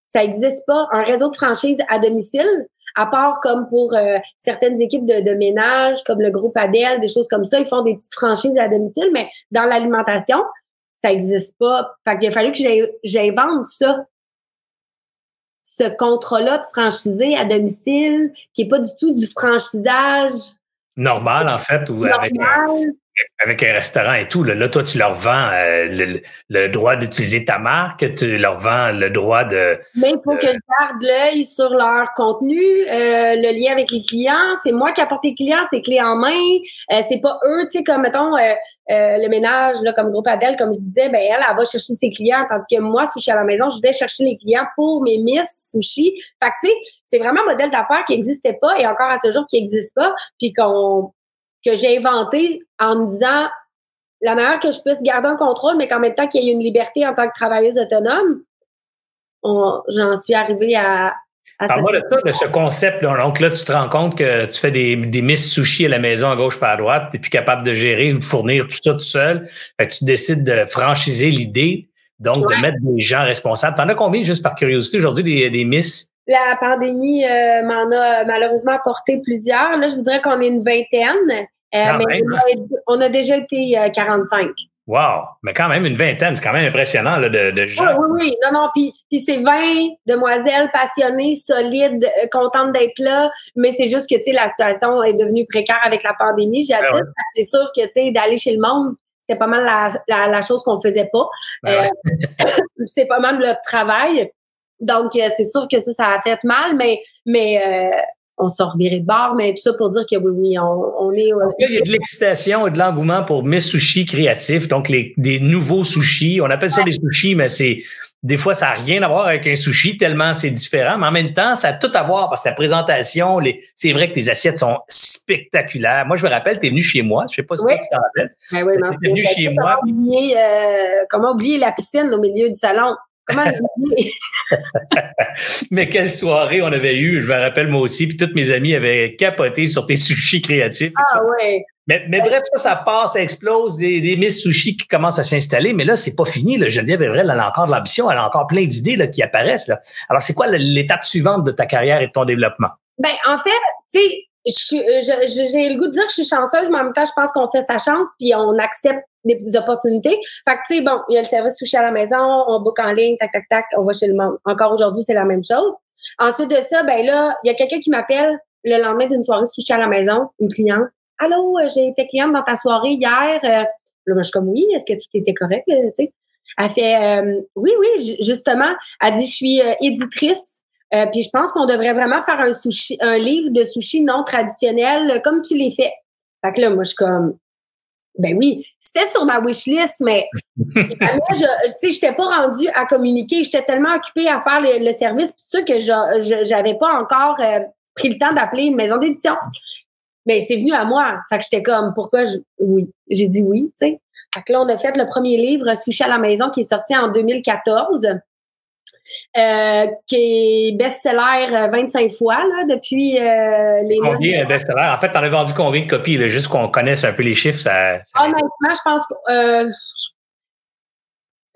ça n'existe pas un réseau de franchise à domicile, à part comme pour euh, certaines équipes de, de, ménage, comme le groupe Adèle, des choses comme ça, ils font des petites franchises à domicile, mais dans l'alimentation, ça n'existe pas. Fait qu'il a fallu que j'invente ça. Ce contrat-là de franchisé à domicile, qui est pas du tout du franchisage. Normal, en fait, ou avec, avec un restaurant et tout. Là, toi, tu leur vends euh, le, droit d'utiliser ta marque, tu leur vends le droit de. Mais il faut que je garde l'œil sur leur contenu, euh, le lien avec les clients. C'est moi qui apporte les clients, c'est clé en main. Euh, c'est pas eux, tu sais, comme mettons euh, le ménage, là, comme groupe Adèle, comme je disais, ben elle, elle va chercher ses clients, tandis que moi, sushi à la maison, je vais chercher les clients pour mes miss sushi. Fait que, tu sais, c'est vraiment un modèle d'affaires qui n'existait pas et encore à ce jour qui n'existe pas, puis qu'on que j'ai inventé en me disant la manière que je puisse garder un contrôle, mais qu'en même temps qu'il y ait une liberté en tant que travailleuse autonome, j'en suis arrivée à, Parle-moi de ça, de ce concept. Là. Donc là, tu te rends compte que tu fais des, des miss sushi à la maison à gauche par à droite, tu n'es plus capable de gérer ou de fournir tout ça tout seul. Fait tu décides de franchiser l'idée, donc de mettre des gens responsables. T'en as combien, juste par curiosité, aujourd'hui, des, des miss? La pandémie euh, m'en a malheureusement apporté plusieurs. Là, je voudrais qu'on est une vingtaine. Euh, mais on a, déjà été 45. Euh, Wow! Mais quand même, une vingtaine, c'est quand même impressionnant là, de, de gens. Oui, oui, oui. Non, non, puis, puis c'est 20 demoiselles passionnées, solides, euh, contentes d'être là, mais c'est juste que, tu sais, la situation est devenue précaire avec la pandémie, j'ai ben C'est sûr que, tu sais, d'aller chez le monde, c'était pas mal la, la, chose qu'on faisait pas. Ben euh, c'est pas mal le travail. Donc, c'est sûr que ça, ça a fait mal, mais, mais euh, on s'en revirait de bord, mais tout ça pour dire que oui, oui, on, est. là, il y a de l'excitation et de l'engouement pour mes sushis créatifs, donc les, des nouveaux sushis. On appelle ça des sushis, mais c'est des fois, ça n'a rien à voir avec un sushi, tellement c'est différent. Mais en même temps, ça a tout à voir parce que la présentation, les, c'est vrai que tes assiettes sont spectaculaires. Moi, je me rappelle, tu es venu chez moi. Je sais pas si tu t'en rappelles. Ben oui, tu es venu chez moi. euh, comment oublier la piscine au milieu du salon? Comment Mais quelle soirée on avait eu, je me rappelle moi aussi, puis toutes mes amis avaient capoté sur tes sushis créatifs. Ah ouais. Mais, mais bref, ça, ça passe, ça explose, des, des Miss Sushi qui commencent à s'installer, mais là, c'est pas fini. Là. Geneviève Evrel, elle a encore de l'ambition, elle a encore plein d'idées là, qui apparaissent. Là. Alors, c'est quoi l'étape suivante de ta carrière et de ton développement? Ben, en fait, tu sais, j'ai le goût de dire que je suis chanceuse, mais en même temps, je pense qu'on fait sa chance, puis on accepte des petites opportunités. Fait que, tu sais, bon, il y a le service touché à la maison, on book en ligne, tac, tac, tac, on va chez le monde. Encore aujourd'hui, c'est la même chose. Ensuite de ça, ben là, il y a quelqu'un qui m'appelle le lendemain d'une soirée sushi à la maison, une cliente. Allô, j'ai été cliente dans ta soirée hier. Euh, là, moi, je suis comme oui, est-ce que tout était correct? Tu sais? Elle fait euh, oui, oui, justement. Elle dit je suis euh, puis je pense qu'on devrait vraiment faire un sushi, un livre de sushi non traditionnel comme tu l'es fait. Fait que là, moi, je suis comme ben oui, c'était sur ma wish list, mais je, je n'étais pas rendue à communiquer. J'étais tellement occupée à faire le, service, tout ça que je n'avais pas encore pris le temps d'appeler une maison d'édition. Mais c'est venu à moi. Fait que j'étais comme, pourquoi je, oui. J'ai dit oui, tu sais. Fait que là, on a fait le premier livre, Sushi à la maison, qui est sorti en 2014. Euh, qui est best-seller 25 euh, fois là, depuis euh, les Combien best-seller? En fait, t'en as vendu combien de copies? Là, juste qu'on connaisse un peu les chiffres. Ça, Honnêtement, je pense que euh,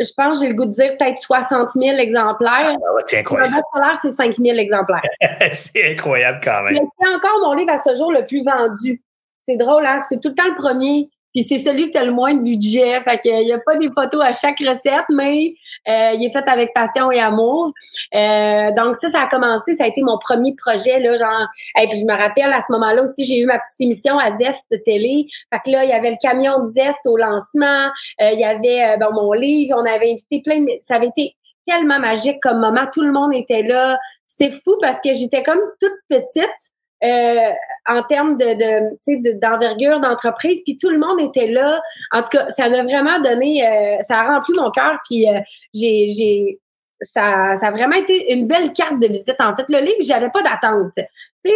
je pense que j'ai le goût de dire peut-être 60 000 exemplaires. Ah, c'est incroyable. Le best c'est 5 000 exemplaires. c'est incroyable quand même. C'est encore mon livre à ce jour le plus vendu. C'est drôle, hein? C'est tout le temps le premier. Puis c'est celui qui a le moins de budget. Fait qu'il n'y a pas des photos à chaque recette, mais euh, il est fait avec passion et amour. Euh, donc ça, ça a commencé, ça a été mon premier projet, là, genre. Et puis je me rappelle, à ce moment-là aussi, j'ai eu ma petite émission à Zest Télé. Fait que là, il y avait le camion de Zest au lancement. Euh, il y avait bon, mon livre. On avait invité plein de... Ça avait été tellement magique comme moment. Tout le monde était là. C'était fou parce que j'étais comme toute petite. Euh, en termes de, de d'envergure d'entreprise, puis tout le monde était là. En tout cas, ça m'a vraiment donné, euh, ça a rempli mon cœur, puis euh, j'ai, j'ai, ça, ça a vraiment été une belle carte de visite. En fait, le livre, j'avais pas d'attente. Tu sais,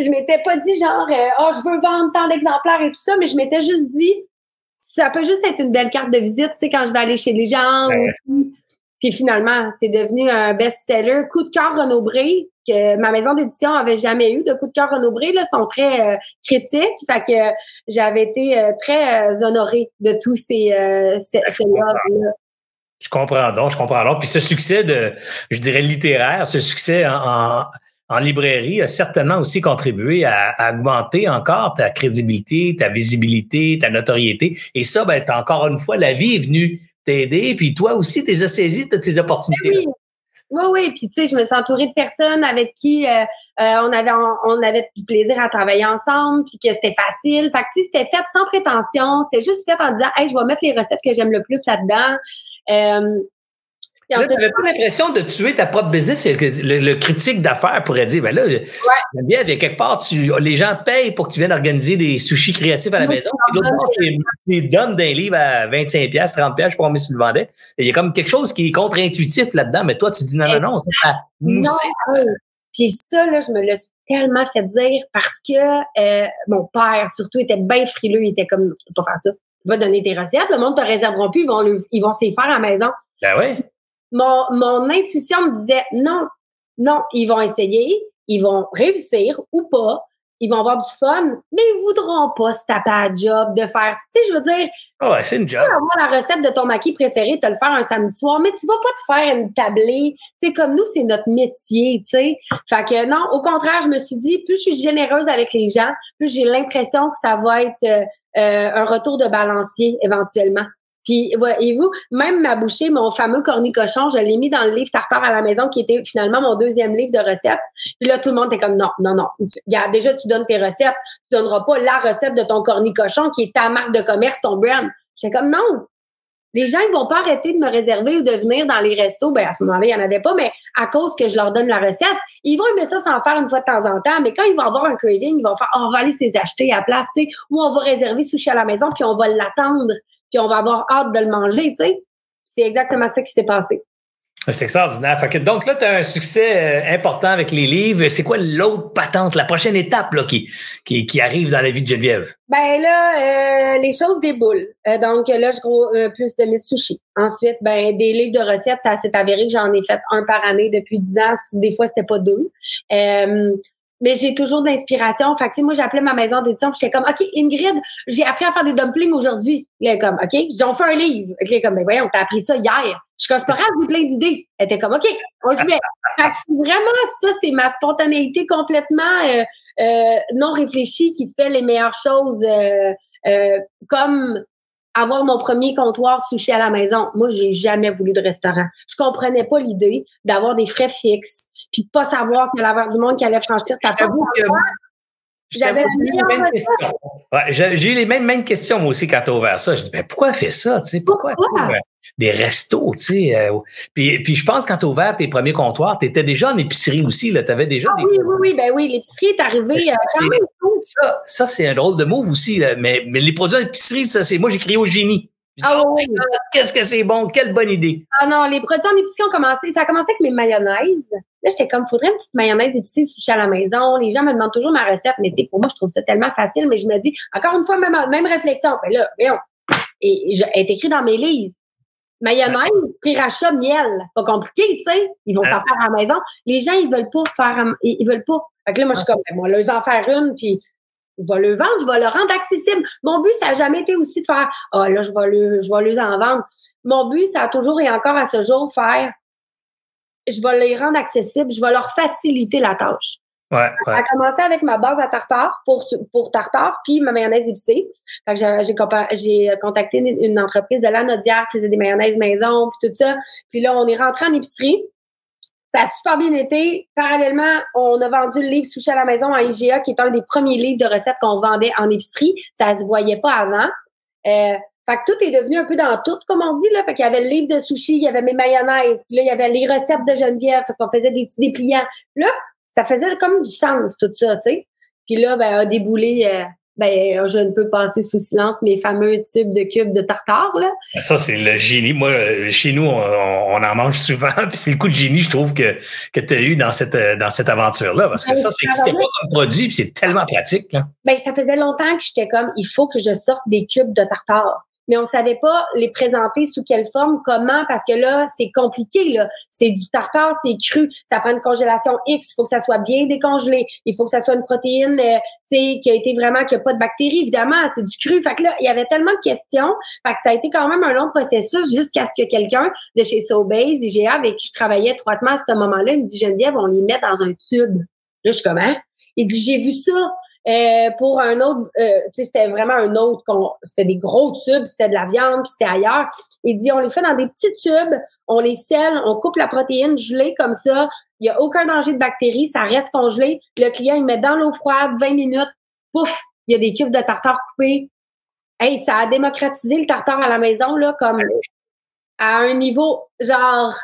je m'étais pas dit genre, oh, je veux vendre tant d'exemplaires et tout ça, mais je m'étais juste dit, ça peut juste être une belle carte de visite, tu sais, quand je vais aller chez les gens. Puis finalement, c'est devenu un best-seller. Coup de cœur Renaud Bré, que ma maison d'édition avait jamais eu de coup de cœur renouvelé. Là, sont très euh, critiques. Fait que j'avais été euh, très euh, honorée de tous ces, ces, là Je comprends donc, je comprends donc. Puis ce succès de, je dirais, littéraire, ce succès en, en, librairie a certainement aussi contribué à, augmenter encore ta crédibilité, ta visibilité, ta notoriété. Et ça, ben, encore une fois, la vie est venue t'aider. Puis toi aussi, tu as saisi toutes ces opportunités. Ben oui, oui. Puis tu sais, je me suis entourée de personnes avec qui euh, euh, on avait on avait du plaisir à travailler ensemble, puis que c'était facile. Fait que tu sais, c'était fait sans prétention. C'était juste fait en disant, hey, je vais mettre les recettes que j'aime le plus là-dedans. Euh, tu n'avais pas l'impression de tuer ta propre business. Le, critique d'affaires pourrait dire, ben là, ouais. bien, quelque part, tu, les gens payent pour que tu viennes organiser des sushis créatifs à la maison. Puis l'autre part, tu les donnes d'un livre à 25 pièces, 30 pièces, je sais pas combien tu le vendais. Il y a comme quelque chose qui est contre-intuitif là-dedans, mais toi, tu dis non, non, non, ça a moussé. Puis ça, là, je me l'ai tellement fait dire parce que euh, mon père, surtout, était bien frileux. Il était comme, tu peux pas faire ça. Tu vas donner tes recettes. Le monde te réserveront plus. Ils vont, ils vont s'y faire à la maison. Ben ouais mon, mon intuition me disait non, non, ils vont essayer, ils vont réussir ou pas, ils vont avoir du fun, mais ils voudront pas se taper à job de faire. Tu sais, je veux dire. Oh c'est une job. Tu avoir la recette de ton maquis préféré, te le faire un samedi soir, mais tu vas pas te faire une tablée. Tu sais, comme nous, c'est notre métier, tu sais. Fait que non, au contraire, je me suis dit, plus je suis généreuse avec les gens, plus j'ai l'impression que ça va être euh, euh, un retour de balancier éventuellement. Puis, voyez-vous, même ma bouchée, mon fameux cornicochon, je l'ai mis dans le livre Tartare à la maison, qui était finalement mon deuxième livre de recettes. Puis là, tout le monde était comme, non, non, non. déjà, tu donnes tes recettes. Tu donneras pas la recette de ton cornicochon, qui est ta marque de commerce, ton brand. J'étais comme, non. Les gens, ils vont pas arrêter de me réserver ou de venir dans les restos. Ben, à ce moment-là, il y en avait pas, mais à cause que je leur donne la recette, ils vont aimer ça sans faire une fois de temps en temps. Mais quand ils vont avoir un craving, ils vont faire, oh, on va aller se acheter à place, tu sais, ou on va réserver sushi à la maison, puis on va l'attendre puis on va avoir hâte de le manger, tu sais. C'est exactement ça qui s'est passé. C'est extraordinaire. donc là, tu as un succès euh, important avec les livres. C'est quoi l'autre patente, la prochaine étape là, qui, qui, arrive dans la vie de Geneviève? Ben là, euh, les choses déboulent. Euh, donc là, je gros plus de mes sushis. Ensuite, ben des livres de recettes, ça s'est avéré que j'en ai fait un par année depuis dix ans. Des fois, c'était pas deux mais j'ai toujours d'inspiration. Fait que, moi, j'appelais ma maison d'édition, j'étais comme, OK, Ingrid, j'ai appris à faire des dumplings aujourd'hui. Il est comme, OK, j'en fais un livre. Il est comme, ben voyons, t'as appris ça hier. Je suis comme, pas plein d'idées. Elle était comme, OK, on le fait. fait que vraiment ça, c'est ma spontanéité complètement euh, euh, non réfléchie qui fait les meilleures choses. Euh, euh, comme avoir mon premier comptoir sushi à la maison. Moi, j'ai jamais voulu de restaurant. Je comprenais pas l'idée d'avoir des frais fixes, puis de pas savoir si y avait du monde qui allait franchir ta porte. J'avais la J'ai eu les mêmes, mêmes questions, moi aussi, quand tu as ouvert ça. Je dis, ben, pourquoi fait ça? Tu sais, pourquoi, pourquoi? des restos, tu sais. Euh, puis, puis je pense quand tu as ouvert tes premiers comptoirs, tu étais déjà en épicerie aussi, tu avais déjà ah, Oui, oui, oui, ben oui, l'épicerie est arrivée euh, Ça, ça c'est un drôle de move aussi, mais, mais les produits en épicerie, ça, c'est moi, j'ai crié au génie. Ah oh oui. Qu'est-ce que c'est bon, quelle bonne idée. Ah non, les produits en épicerie ont commencé, ça a commencé avec mes mayonnaises. Là, j'étais comme, faudrait une petite mayonnaise épicée sushi à la maison. Les gens me demandent toujours ma recette, mais tu sais, pour moi, je trouve ça tellement facile, mais je me dis, encore une fois, même, même réflexion. Ben là, voyons. Et, elle est écrit dans mes livres. Mayonnaise, prix rachat, miel. Pas compliqué, tu sais. Ils vont s'en faire à la maison. Les gens, ils veulent pas faire, ils, veulent pas. Fait que là, moi, je suis comme, ben, moi, leur en faire une, puis je vais le vendre, je vais le rendre accessible. Mon but, ça n'a jamais été aussi de faire, ah, oh, là, je vais le, je vais les en vendre. Mon but, ça a toujours et encore à ce jour faire, je vais les rendre accessibles, je vais leur faciliter la tâche. Ouais, ouais. Ça a commencé avec ma base à tartare pour, pour tartare, puis ma mayonnaise épicée. Fait que j'ai, j'ai contacté une, entreprise de l'Anodière qui faisait des mayonnaises maison, puis tout ça. Puis là, on est rentré en épicerie. Ça a super bien été. Parallèlement, on a vendu le livre Sushi à la maison en IGA, qui est un des premiers livres de recettes qu'on vendait en épicerie. Ça se voyait pas avant. Euh, fait que tout est devenu un peu dans tout, comme on dit, là. Fait qu'il y avait le livre de sushi, il y avait mes mayonnaises, puis là, il y avait les recettes de Geneviève, parce qu'on faisait des petits dépliants. Là, ça faisait comme du sens, tout ça, tu sais. Puis là, ben, a déboulé, euh, ben, je ne peux passer sous silence mes fameux tubes de cubes de tartare, là. Ça, c'est le génie. Moi, euh, chez nous, on, en mange souvent, puis c'est le coup de génie, je trouve, que, que tu as eu dans cette, euh, dans cette aventure-là. Parce que ben, ça, c'est pas comme produit, puis c'est tellement pratique, là. Ben, ça faisait longtemps que j'étais comme, il faut que je sorte des cubes de tartare mais on savait pas les présenter sous quelle forme, comment, parce que là, c'est compliqué, là. C'est du tartare, c'est cru. Ça prend une congélation X. Il faut que ça soit bien décongelé. Il faut que ça soit une protéine, euh, tu sais, qui a été vraiment, qui a pas de bactéries, évidemment. C'est du cru. Fait que là, il y avait tellement de questions. Fait que ça a été quand même un long processus jusqu'à ce que quelqu'un de chez Sobase, IGA, avec qui je travaillais étroitement à ce moment-là, il me dit, Geneviève, on les met dans un tube. Là, je suis comme, hein? Il dit, j'ai vu ça euh, pour un autre, euh, c'était vraiment un autre, c'était des gros tubes, c'était de la viande, puis c'était ailleurs. Il dit, on les fait dans des petits tubes, on les scelle, on coupe la protéine gelée comme ça. Il n'y a aucun danger de bactéries, ça reste congelé. Le client, il met dans l'eau froide 20 minutes, pouf, il y a des cubes de tartare coupés. Hey, ça a démocratisé le tartare à la maison, là, comme à un niveau, genre,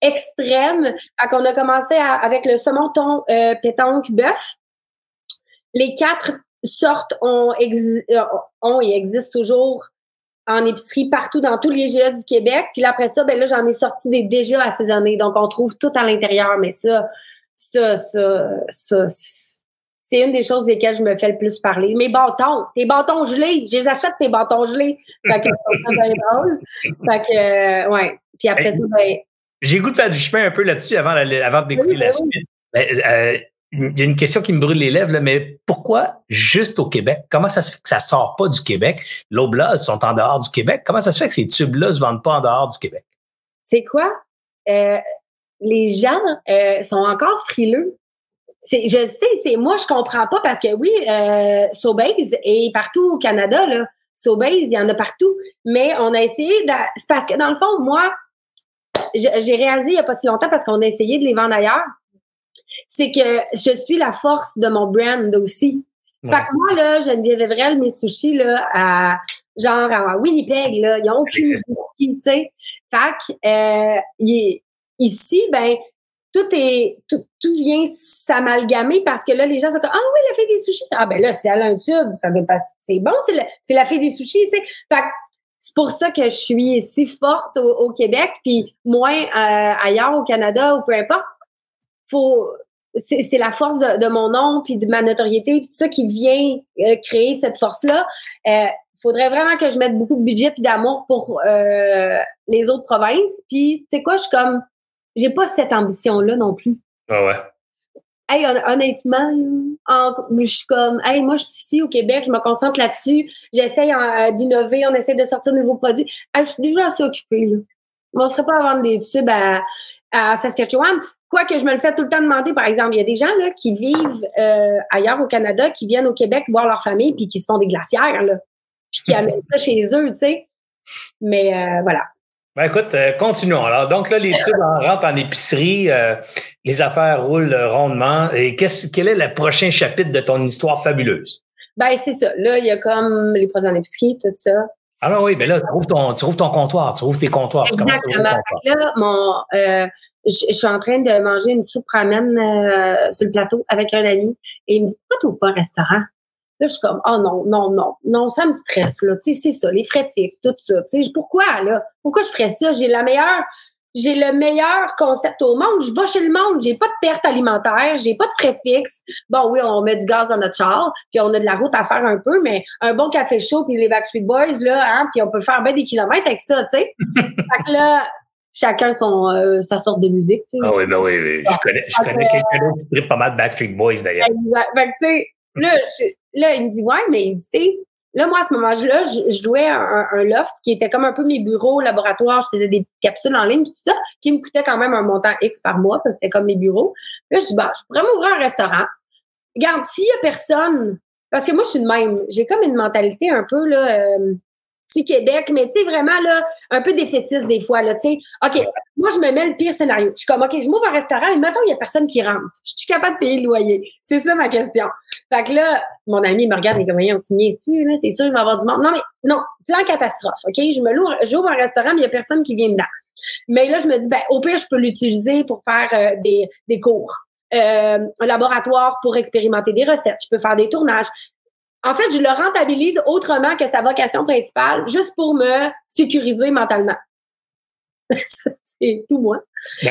extrême. Fait qu'on a commencé avec le saumon thon euh, pétanque bœuf. Les quatre sortes ont, euh, ont et existent toujours en épicerie partout dans tous les GA du Québec. Puis là, après ça, ben là, j'en ai sorti des déjà assaisonnés. Donc, on trouve tout à l'intérieur. Mais ça, ça, ça, ça, c'est une des choses desquelles je me fais le plus parler. Mes bâtons, tes bâtons gelés, je les achète tes bâtons gelés. Fait que c'est bien drôle. Fait que, euh, ouais. Puis après ça, ben. J'ai goût de faire du chemin un peu là-dessus avant, avant d'écouter la suite. Ben, euh, il y a une question qui me brûle les lèvres, là, mais pourquoi juste au Québec? Comment ça se fait que ça sort pas du Québec? L'Oblast sont en dehors du Québec. Comment ça se fait que ces tubes-là se vendent pas en dehors du Québec? C'est quoi? Euh, les gens euh, sont encore frileux. Je sais, c'est moi je comprends pas parce que oui, euh, Sobase est partout au Canada là. Sobase, il y en a partout, mais on a essayé. C'est parce que dans le fond, moi, j'ai réalisé il y a pas si longtemps parce qu'on a essayé de les vendre ailleurs c'est que je suis la force de mon brand aussi. Fait que moi, là, Geneviève Evrel, mes sushis, là, à, genre à Winnipeg, là, ils ont aucune tu sais. Fait que, euh, ici, ben, tout est, tout, tout vient s'amalgamer parce que là, les gens sont comme, ah oui, la fée des sushis. Ah ben là, c'est à un tube, ça veut pas, c'est bon, c'est la, c'est la fée des sushis, tu sais. Fait que, c'est pour ça que je suis si forte au, Québec, puis moins euh, ailleurs au Canada ou peu importe. Faut, c'est la force de, de, mon nom puis de ma notoriété puis tout ça qui vient euh, créer cette force là. Euh, faudrait vraiment que je mette beaucoup de budget puis d'amour pour euh, les autres provinces. Puis tu sais quoi, je suis comme j'ai pas cette ambition là non plus. Ah ouais. Hey, honnêtement, je suis comme, hey, moi, je suis ici au Québec, je me concentre là-dessus, j'essaye euh, d'innover, on essaie de sortir de nouveaux produits. Hey, je suis déjà assez occupée, là. On serait pas à vendre des tubes à, à Saskatchewan. Quoi que je me le fais tout le temps demander, par exemple, il y a des gens là, qui vivent euh, ailleurs au Canada, qui viennent au Québec voir leur famille, puis qui se font des glacières, là, puis qui amènent ça chez eux, tu sais. Mais euh, voilà. Ben écoute, euh, continuons. Alors, donc là, les tubes rentrent en épicerie, les affaires roulent rondement. Et qu'est-ce, quel est le prochain chapitre de ton histoire fabuleuse? Ben, c'est ça. Là, il y a comme les produits en épicerie, tout ça. Alors oui, ben là, tu trouves ton, tu trouves ton comptoir, tu trouves tes comptoirs. Exactement. Là, mon, euh, je, suis en train de manger une soupe ramen euh, sur le plateau avec un ami et il me dit pourquoi tu n'ouvres pas un restaurant? Là, je suis comme, oh non, non, non, non, ça me stresse, là. Tu sais, c'est ça, les frais fixes, tout ça. Tu sais, pourquoi, là? Pourquoi je ferais ça? J'ai la meilleure, j'ai le meilleur concept au monde. Je vais chez le monde. J'ai pas de perte alimentaire. J'ai pas de frais fixes. Bon, oui, on met du gaz dans notre char, puis on a de la route à faire un peu, mais un bon café chaud, puis les Backstreet Boys, là, hein, puis on peut faire bien des kilomètres avec ça, tu sais. fait que là, chacun son, euh, sa sorte de musique, tu sais. Ah oui, ben oui, oui. Je connais, je connais quelqu'un d'autre qui pas mal de Backstreet Boys, d'ailleurs. Fait que, tu sais, là, là, il me dit, ouais, mais, tu sais, Là, moi, à ce moment-là, je, louais un, loft qui était comme un peu mes bureaux, laboratoires. Je faisais des capsules en ligne, tout ça, qui me coûtait quand même un montant X par mois, parce que c'était comme mes bureaux. Là, je dis, bah, je pourrais m'ouvrir un restaurant. Regarde, s'il y a personne, parce que moi, je suis de même. J'ai comme une mentalité un peu, là, euh, petit Québec, mais tu sais, vraiment, là, un peu défaitiste des fois, là, tu sais. OK, moi, je me mets le pire scénario. Je suis comme, OK, je m'ouvre un restaurant et mettons, il y a personne qui rentre. Je suis capable de payer le loyer. C'est ça ma question. Fait que là, mon ami me regarde et comme, voyons, tu dessus, là, c'est sûr, il va avoir du monde. Non, mais non, plan catastrophe, OK? Je me loue, j'ouvre un restaurant, mais il y a personne qui vient dedans. Mais là, je me dis, ben, au pire, je peux l'utiliser pour faire euh, des, des cours. Euh, un laboratoire pour expérimenter des recettes. Je peux faire des tournages en fait, je le rentabilise autrement que sa vocation principale, juste pour me sécuriser mentalement. c'est tout moi. Euh,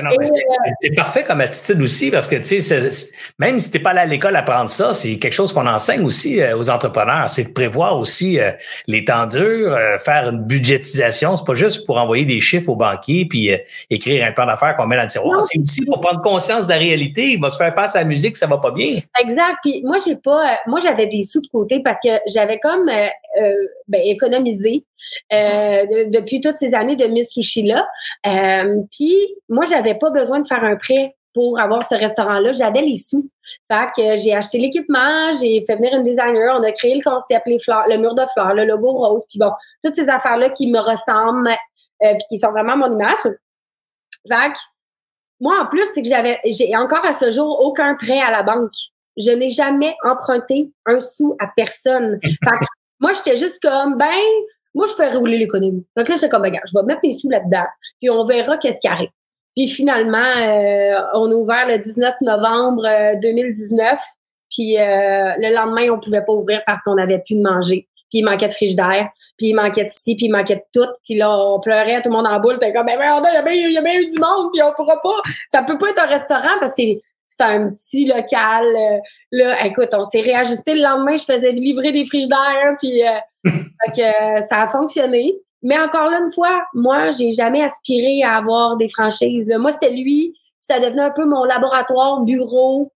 c'est parfait comme attitude aussi parce que, tu sais, même si t'es pas allé à l'école apprendre ça, c'est quelque chose qu'on enseigne aussi euh, aux entrepreneurs. C'est de prévoir aussi euh, les temps durs, faire une budgétisation. C'est pas juste pour envoyer des chiffres au banquier puis écrire un plan d'affaires qu'on met dans le tiroir. C'est aussi pour prendre conscience de la réalité. Il va se faire face à la musique, ça va pas bien. Exact. Puis moi, j'ai pas, moi, j'avais des sous de côté parce que j'avais comme ben, économisé depuis toutes ces années de Miss Sushi là. puis moi, j'avais pas besoin de faire un prêt pour avoir ce restaurant-là. J'avais les sous. Fait que j'ai acheté l'équipement, j'ai fait venir une designer, on a créé le concept, les fleurs, le mur de fleurs, le logo rose, puis bon, toutes ces affaires-là qui me ressemblent, euh, puis qui sont vraiment mon image. Fait que, moi, en plus, c'est que j'avais, j'ai encore à ce jour aucun prêt à la banque. Je n'ai jamais emprunté un sou à personne. Fait que, moi, j'étais juste comme, ben, moi, je fais rouler l'économie. Donc là, j'étais comme, regarde, je vais mettre mes sous là-dedans, puis on verra qu'est-ce qui arrive. Puis finalement, euh, on a ouvert le 19 novembre 2019. Euh, puis euh, le lendemain, on pouvait pas ouvrir parce qu'on avait plus de manger. Puis il manquait de frigidaire, puis il manquait de ci, puis il manquait de tout. Puis là, on pleurait, tout le monde en boule. T'es comme, ben, il y, a bien, il y a bien eu du monde, puis on pourra pas. Ça peut pas être un restaurant parce que c'est un petit local. là, écoute, on s'est réajusté le lendemain. Je faisais livrer des frigidaires, puis que, ça a fonctionné. Mais encore là, une fois, moi, j'ai jamais aspiré à avoir des franchises. Moi, c'était lui. Ça devenait un peu mon laboratoire, bureau.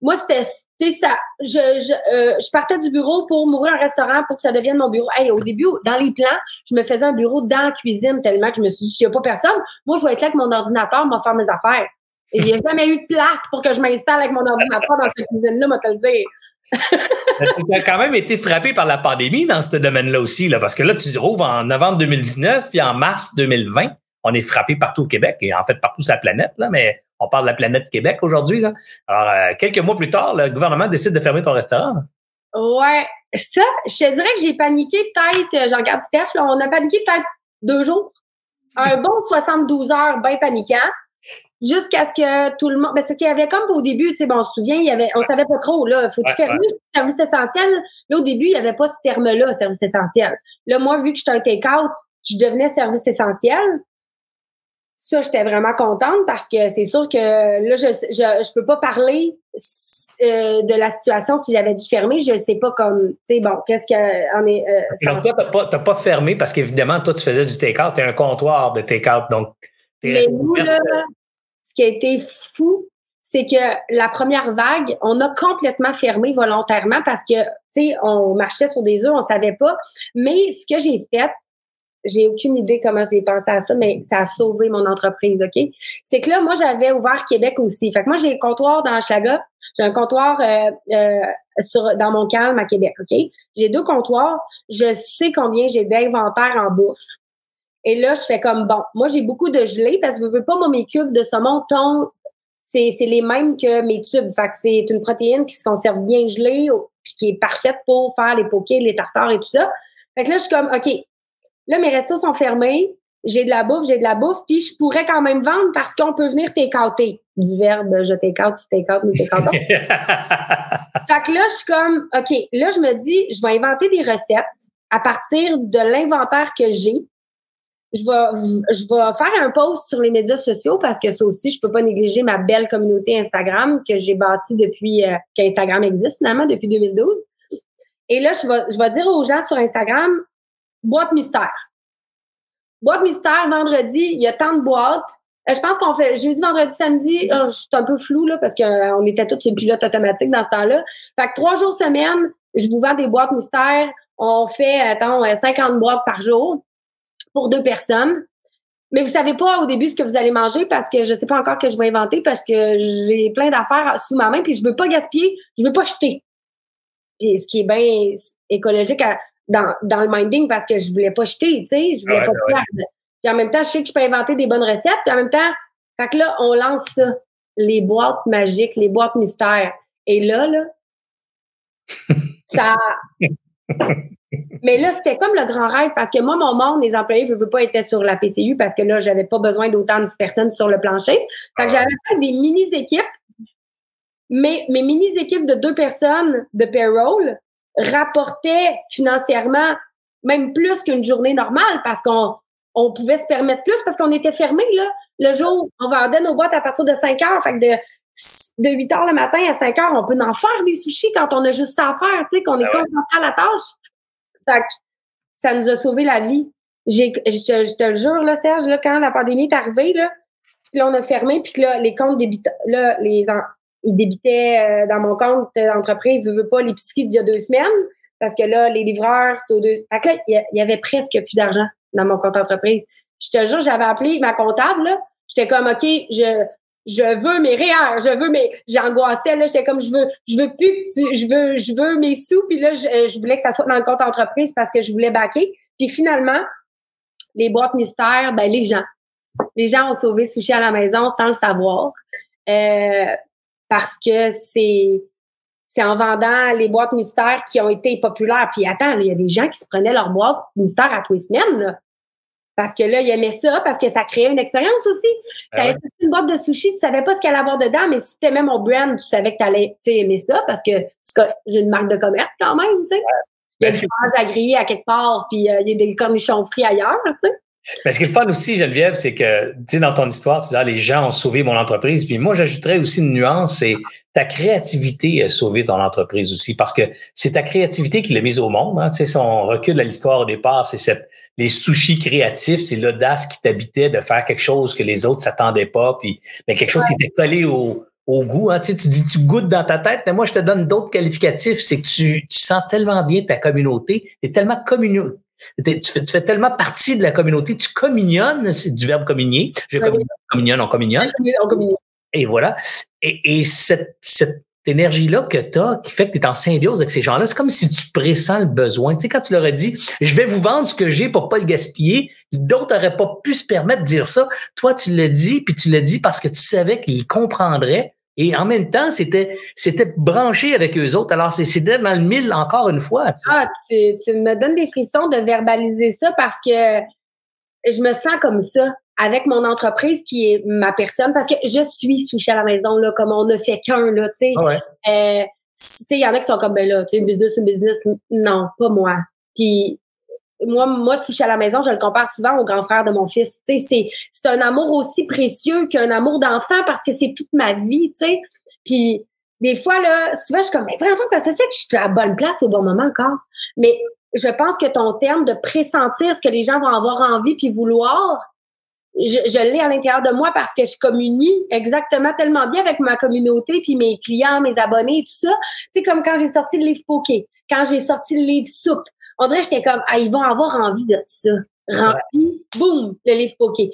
Moi, c'était, tu sais, ça, je, je, euh, je partais du bureau pour m'ouvrir un restaurant pour que ça devienne mon bureau. Hey, au début, dans les plans, je me faisais un bureau dans la cuisine tellement que je me suis dit, s'il n'y a pas personne, moi, je vais être là avec mon ordinateur, m'en faire mes affaires. Il n'y a jamais eu de place pour que je m'installe avec mon ordinateur dans cette cuisine-là, moi, te le dire tu as quand même été frappé par la pandémie dans ce domaine-là aussi, là, parce que là, tu rouvres en novembre 2019, puis en mars 2020, on est frappé partout au Québec, et en fait partout sur la planète, là, mais on parle de la planète Québec aujourd'hui. Alors, euh, quelques mois plus tard, le gouvernement décide de fermer ton restaurant. Ouais, ça, je te dirais que j'ai paniqué peut-être, euh, j'en regarde Steph, là, on a paniqué peut-être deux jours. Un bon 72 heures bien paniquant jusqu'à ce que tout le monde parce qu'il y avait comme au début tu sais bon on se souvient il y avait on savait pas trop là faut tu fermer service essentiel? Là au début il y avait pas ce terme là service essentiel. Là moi vu que j'étais un take out je devenais service essentiel. Ça j'étais vraiment contente parce que c'est sûr que là je je, je peux pas parler euh, de la situation si j'avais dû fermer. Je sais pas comme tu sais bon qu'est-ce que en est euh, donc toi t'as pas t'as pas fermé parce qu'évidemment toi tu faisais du take out t'es un comptoir de take out donc mais nous, là, ce qui a été fou, c'est que la première vague, on a complètement fermé volontairement parce que, tu sais, on marchait sur des œufs, on savait pas. Mais ce que j'ai fait, j'ai aucune idée comment j'ai pensé à ça, mais ça a sauvé mon entreprise, OK? C'est que là, moi, j'avais ouvert Québec aussi. Fait que moi, j'ai un comptoir dans Chaga, j'ai un comptoir euh, euh, sur, dans mon calme à Québec, OK? J'ai deux comptoirs. Je sais combien j'ai d'inventaire en bouffe. Et là, je fais comme, bon, moi, j'ai beaucoup de gelée parce que je veux pas, moi, mes cubes de saumon tombent c'est, c'est les mêmes que mes tubes. Fait que c'est une protéine qui se conserve bien gelée puis qui est parfaite pour faire les pokés, les tartares et tout ça. Fait que là, je suis comme, OK, là, mes restos sont fermés, j'ai de la bouffe, j'ai de la bouffe, puis je pourrais quand même vendre parce qu'on peut venir t'écouter. Du verbe, je t'écoute, tu t'écoutes, nous t'écoutons. fait que là, je suis comme, OK, là, je me dis, je vais inventer des recettes à partir de l'inventaire que j'ai je vais, je vais faire un post sur les médias sociaux parce que ça aussi, je peux pas négliger ma belle communauté Instagram que j'ai bâtie depuis euh, qu'Instagram existe finalement, depuis 2012. Et là, je vais, je vais dire aux gens sur Instagram, boîte mystère. Boîte mystère, vendredi, il y a tant de boîtes. Euh, je pense qu'on fait jeudi, vendredi, samedi. Oh, je suis un peu flou là parce qu'on euh, était tous sur pilote automatique dans ce temps-là. Fait que trois jours semaine, je vous vends des boîtes mystères. On fait, attends, 50 boîtes par jour pour deux personnes. Mais vous savez pas au début ce que vous allez manger parce que je sais pas encore que je vais inventer parce que j'ai plein d'affaires sous ma main puis je veux pas gaspiller, je veux pas jeter. Puis ce qui est bien écologique dans, dans le minding parce que je voulais pas jeter, tu sais, je voulais pas perdre. Puis en même temps, je sais que je peux inventer des bonnes recettes. Puis en même temps, fait que là, on lance ça. Les boîtes magiques, les boîtes mystères. Et là, là, ça, mais là, c'était comme le grand rêve parce que moi, mon monde, les employés ne veulent pas être sur la PCU parce que là, j'avais pas besoin d'autant de personnes sur le plancher. Fait que j'avais fait des mini-équipes. Mais mes mini-équipes de deux personnes de payroll rapportaient financièrement même plus qu'une journée normale parce qu'on on pouvait se permettre plus parce qu'on était fermé là. Le jour, on vendait nos boîtes à partir de 5 heures. Fait que de, de 8 heures le matin à 5 heures, on peut en faire des sushis quand on a juste ça à faire, tu sais, qu'on est ah concentré à la tâche. Fait ça nous a sauvé la vie. J'ai, je, te le jure, là, Serge, là, quand la pandémie est arrivée, là, puis là, on a fermé, puis que là, les comptes débitaient, là, les, ils débitaient euh, dans mon compte d'entreprise, je veux pas, l'épicerie d'il y a deux semaines, parce que là, les livreurs, c'était aux deux. Fait que là, il y, avait presque plus d'argent dans mon compte d'entreprise. Je te jure, j'avais appelé ma comptable, là. J'étais comme, OK, je, je veux mes réels, je veux mes, j'angoissais là, j'étais comme je veux, je veux plus que tu, je veux, je veux mes sous, puis là je, voulais que ça soit dans le compte entreprise parce que je voulais baquer. Puis finalement, les boîtes mystères, ben les gens, les gens ont sauvé sushi à la maison sans le savoir, euh, parce que c'est c'est en vendant les boîtes mystères qui ont été populaires. Puis attends, il y a des gens qui se prenaient leurs boîtes mystères à tous. Parce que là, il aimait ça, parce que ça créait une expérience aussi. Ah tu une boîte de sushi, tu savais pas ce qu'elle allait avoir dedans, mais si t'aimais mon brand, tu savais que t'allais aimer ça, parce que j'ai une marque de commerce quand même, tu sais. Il y a du fromage à griller à quelque part, puis euh, il y a des cornichons frits ailleurs, tu sais. Mais ce qui est le fun aussi, Geneviève, c'est que, tu dans ton histoire, tu dis, les gens ont sauvé mon entreprise. Puis moi, j'ajouterais aussi une nuance, c'est ta créativité a sauvé ton entreprise aussi, parce que c'est ta créativité qui l'a mise au monde. Hein. Tu sais, si on recule à l'histoire au départ, c'est cette les sushis créatifs, c'est l'audace qui t'habitait de faire quelque chose que les autres s'attendaient pas, puis mais quelque chose qui était collé au, au goût. Hein. Tu, sais, tu dis tu goûtes dans ta tête, mais moi je te donne d'autres qualificatifs. C'est que tu, tu sens tellement bien ta communauté, tu es tellement communauté. Tu fais, tu fais, tellement partie de la communauté, tu communionnes, c'est du verbe communier. Je communionne, on communionne. Et voilà. Et, et cette, cette énergie-là que tu as, qui fait que tu es en symbiose avec ces gens-là, c'est comme si tu pressens le besoin. Tu sais, quand tu leur as dit, je vais vous vendre ce que j'ai pour pas le gaspiller, d'autres n'auraient pas pu se permettre de dire ça. Toi, tu l'as dit, puis tu l'as dit parce que tu savais qu'ils comprendraient. Et en même temps, c'était c'était branché avec eux autres. Alors, c'est dans le mille encore une fois. Ah, tu, tu me donnes des frissons de verbaliser ça parce que je me sens comme ça avec mon entreprise qui est ma personne parce que je suis sushi à la maison là comme on ne fait qu'un là tu sais ah euh, il y en a qui sont comme ben là tu sais business business non pas moi puis moi moi sushi à la maison je le compare souvent au grand frère de mon fils. C'est c'est un amour aussi précieux qu'un amour d'enfant parce que c'est toute ma vie tu sais. Puis des fois là souvent je suis comme mais vraiment que c'est que je suis à la bonne place au bon moment encore. Mais je pense que ton terme de pressentir ce que les gens vont avoir envie puis vouloir je, je l'ai à l'intérieur de moi parce que je communie exactement tellement bien avec ma communauté, puis mes clients, mes abonnés et tout ça. Tu sais, comme quand j'ai sorti le livre Poké, quand j'ai sorti le livre Soupe, on dirait j'étais comme, ah, ils vont avoir envie de ça. Rempli, boum, le livre Poké.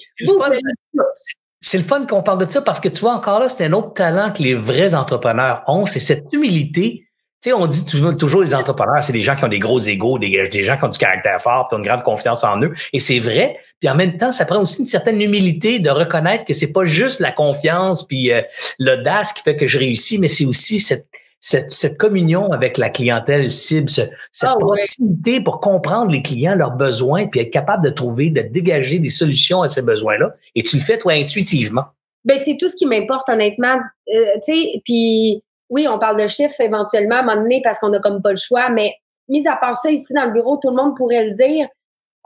C'est le fun qu'on parle de ça parce que tu vois, encore là, c'est un autre talent que les vrais entrepreneurs ont, c'est cette humilité Tu sais, on dit toujours, toujours les entrepreneurs, c'est des gens qui ont des gros égaux, des, des gens qui ont du caractère fort, puis ont une grande confiance en eux. Et c'est vrai. Puis en même temps, ça prend aussi une certaine humilité de reconnaître que c'est pas juste la confiance puis euh, l'audace qui fait que je réussis, mais c'est aussi cette, cette, cette, communion avec la clientèle cible, cette ah, proximité pour comprendre les clients, leurs besoins, puis être capable de trouver, de dégager des solutions à ces besoins-là. Et tu le fais, toi, intuitivement. Ben, c'est tout ce qui m'importe, honnêtement. Euh, tu sais, puis oui, on parle de chiffres éventuellement à un moment donné parce qu'on a comme pas le choix, mais mis à part ça, ici dans le bureau, tout le monde pourrait le dire.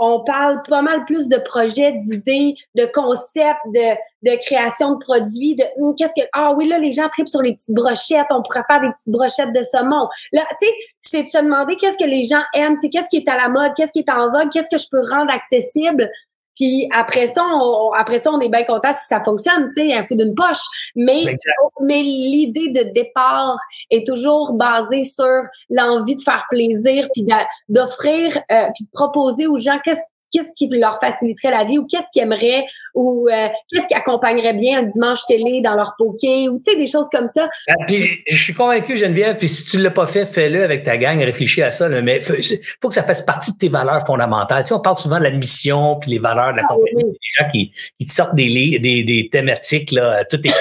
On parle pas mal plus de projets, d'idées, de concepts, de, de création de produits, de hum, qu'est-ce que ah oui là les gens tripent sur les petites brochettes, on pourrait faire des petites brochettes de saumon. Là, tu sais, c'est de se demander qu'est-ce que les gens aiment, c'est qu'est-ce qui est à la mode, qu'est-ce qui est en vogue, qu'est-ce que je peux rendre accessible. Puis après ça, on, après ça, on est bien content si ça fonctionne, tu sais, un fou d'une poche. Mais, mais l'idée de départ est toujours basée sur l'envie de faire plaisir, puis d'offrir, euh, puis de proposer aux gens qu'est-ce qu'est-ce qui leur faciliterait la vie ou qu'est-ce qu'ils aimeraient ou euh, qu'est-ce qui accompagnerait bien un dimanche télé dans leur poké ou tu sais des choses comme ça. Ah, puis je suis convaincu Geneviève puis si tu l'as pas fait fais-le avec ta gang réfléchis à ça là, mais faut, faut que ça fasse partie de tes valeurs fondamentales. Tu sais, on parle souvent de la mission puis les valeurs de la ah, compagnie, des gens qui, qui te sortent des, des, des thématiques là, tout est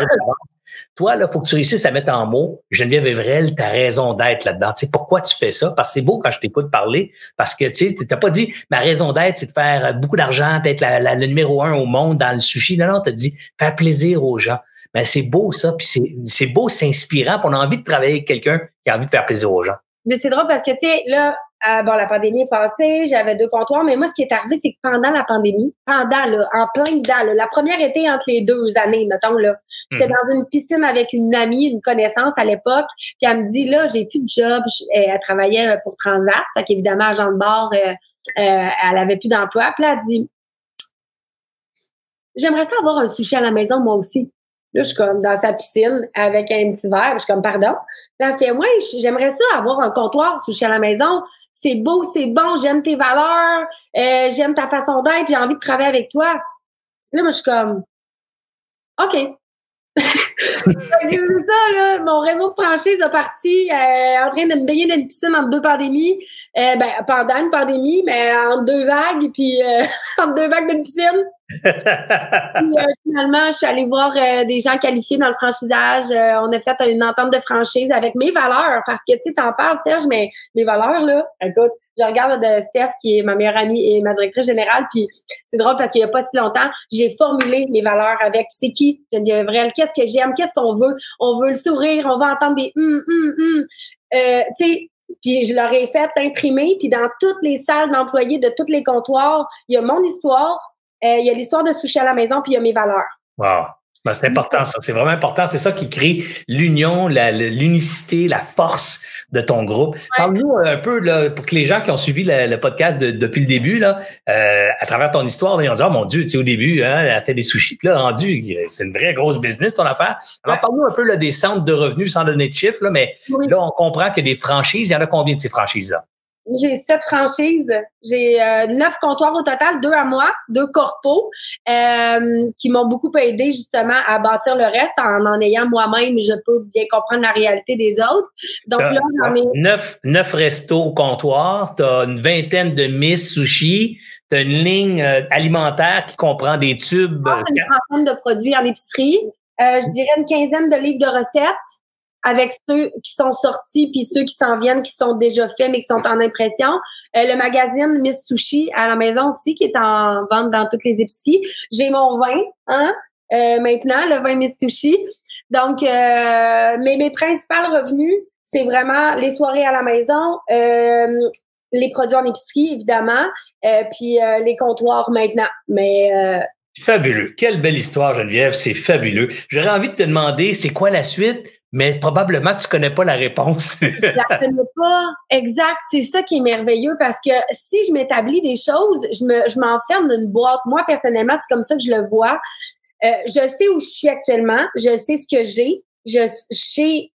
toi, là, faut que tu réussisses à mettre en mots, Geneviève Evrel, ta raison d'être là-dedans. Tu sais, pourquoi tu fais ça? Parce que c'est beau quand je t'écoute parler, parce que, tu sais, t'as pas dit, ma raison d'être, c'est de faire beaucoup d'argent, peut-être la, le numéro un au monde dans le sushi. Non, non, t'as dit, faire plaisir aux gens. Mais c'est beau, ça, puis c'est beau, c'est inspirant, puis on a envie de travailler avec quelqu'un qui a envie de faire plaisir aux gens. Mais c'est drôle parce que, tu sais, là, euh, bon, la pandémie est passée, j'avais deux comptoirs, mais moi, ce qui est arrivé, c'est que pendant la pandémie, pendant, là, en plein dedans, la première été entre les deux années, mettons, là, j'étais mhm. dans une piscine avec une amie, une connaissance à l'époque, puis elle me dit, là, j'ai plus de job, elle travaillait pour Transat, fait qu'évidemment, agent de bord, euh, euh, elle avait plus d'emploi, puis elle a dit, j'aimerais ça avoir un sushi à la maison, moi aussi. Là, je suis comme dans sa piscine avec un petit verre. Je suis comme, pardon? Là, elle fait, moi, j'aimerais ça avoir un comptoir sushi à la maison c'est beau, c'est bon, j'aime tes valeurs, euh, j'aime ta façon d'être, j'ai envie de travailler avec toi. Là, moi, je suis comme, OK. c'est ça, là. Mon réseau de franchise a parti euh, en train de me baigner dans une piscine entre deux pandémies. Euh, ben, pendant une pandémie, mais en deux vagues, puis euh, entre deux vagues d'une piscine. Puis, finalement, je suis allée voir des gens qualifiés dans le franchisage. on a fait une entente de franchise avec mes valeurs, parce que, tu sais, t'en parles, Serge, mais mes valeurs, là, écoute, je regarde de Steph, qui est ma meilleure amie et ma directrice générale, puis c'est drôle parce qu'il y a pas si longtemps, j'ai formulé mes valeurs avec c'est qui Geneviève Vrel, qu'est-ce que j'aime, qu'est-ce qu'on veut, on veut le sourire, on va entendre des hum hum hum, euh, tu sais. Puis je leur ai fait imprimer, puis dans toutes les salles d'employés de tous les comptoirs, il y a mon histoire, euh, il y a l'histoire de Sushi à la maison, puis il y a mes valeurs. Wow. Ben, c'est important, ça. C'est vraiment important. C'est ça qui crée l'union, l'unicité, la, force de ton groupe. Parle-nous un peu, là, pour que les gens qui ont suivi le, podcast depuis le début, là, euh, à travers ton histoire, ils ont dit, oh mon Dieu, tu sais, au début, hein, elle a fait des sushis. Puis là, rendu, c'est une vraie grosse business, ton affaire. Alors, parle-nous un peu là, des centres de revenus sans donner de chiffres, là, mais là, on comprend que des franchises, il y en a combien de ces franchises-là? J'ai sept franchises. J'ai euh, neuf comptoirs au total, deux à moi, deux corpos, euh, qui m'ont beaucoup aidé justement à bâtir le reste en en ayant moi-même, je peux bien comprendre la réalité des autres. Donc là, j'en ai... Neuf, neuf restos au comptoir, tu as une vingtaine de Miss Sushi, tu as une ligne euh, alimentaire qui comprend des tubes. une trentaine de produits en épicerie. je dirais une quinzaine de livres de recettes avec ceux qui sont sortis puis ceux qui s'en viennent, qui sont déjà faits mais qui sont en impression. Euh, le magazine Miss Sushi à la maison aussi qui est en vente dans toutes les épiceries. J'ai mon vin, hein, euh, maintenant le vin Miss Sushi. Donc, euh, mais mes principaux revenus, c'est vraiment les soirées à la maison, euh, les produits en épicerie évidemment, puis les comptoirs maintenant. Mais Fabuleux. Quelle belle histoire, Geneviève. C'est fabuleux. J'aurais envie de te demander, c'est quoi la suite? Mais probablement tu connais pas la réponse. Exact. C'est ça qui est merveilleux parce que si je m'établis des choses, je me, je m'enferme dans une boîte. Moi, personnellement, c'est comme ça que je le vois. Euh, je sais où je suis actuellement. Je sais ce que j'ai. Je, sais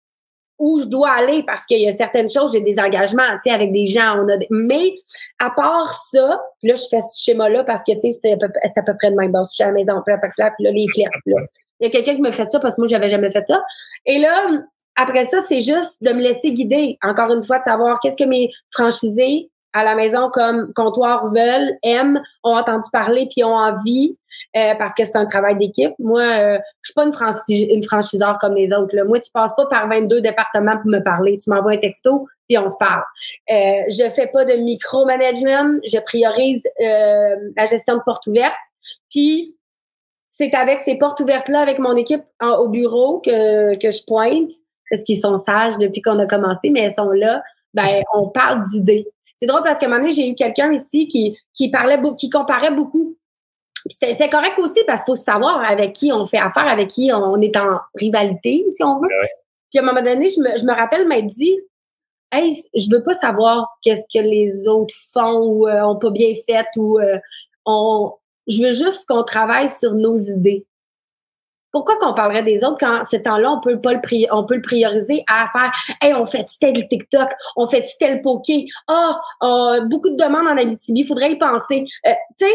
où je dois aller parce qu'il y a certaines choses, j'ai des engagements, tu sais, avec des gens. On a Mais à part ça, là, je fais ce schéma-là parce que, tu sais, c'était à, peu, à peu près de même. Bon, je suis à la maison, puis là, les flirts, là. Il y a quelqu'un qui me fait ça parce que moi, j'avais jamais fait ça. Et là, après ça, c'est juste de me laisser guider. Encore une fois, de savoir qu'est-ce que mes franchisés à la maison comme comptoir veulent, aiment, ont entendu parler puis ont envie. Euh, parce que c'est un travail d'équipe. Moi, euh, je suis pas une, franchi une franchiseur comme les autres. Moi, tu passes pas par 22 départements pour me parler. Tu m'envoies un texto, puis on se parle. Euh, je fais pas de micromanagement. Je priorise euh, la gestion de portes ouvertes. Puis, c'est avec ces portes ouvertes-là, avec mon équipe au bureau, que, que je pointe, parce qu'ils sont sages depuis qu'on a commencé, mais elles sont là. Ben, on parle d'idées. C'est drôle parce qu'à un moment donné, j'ai eu quelqu'un ici qui, qui parlait, qui comparait beaucoup c'est correct aussi parce qu'il faut savoir avec qui on fait affaire, avec qui on est en rivalité, si on veut. Puis à un moment donné, je me, je me rappelle m'être dit, hey, je veux pas savoir qu'est-ce que les autres font ou euh, ont pas bien fait ou euh, on, je veux juste qu'on travaille sur nos idées. Pourquoi qu'on parlerait des autres quand ce temps-là, on peut pas le on peut le prioriser à faire Hey, on fait tel TikTok, on fait tel poké, ah, oh, beaucoup de demandes en Abitibi, faudrait y penser. Euh, tu sais,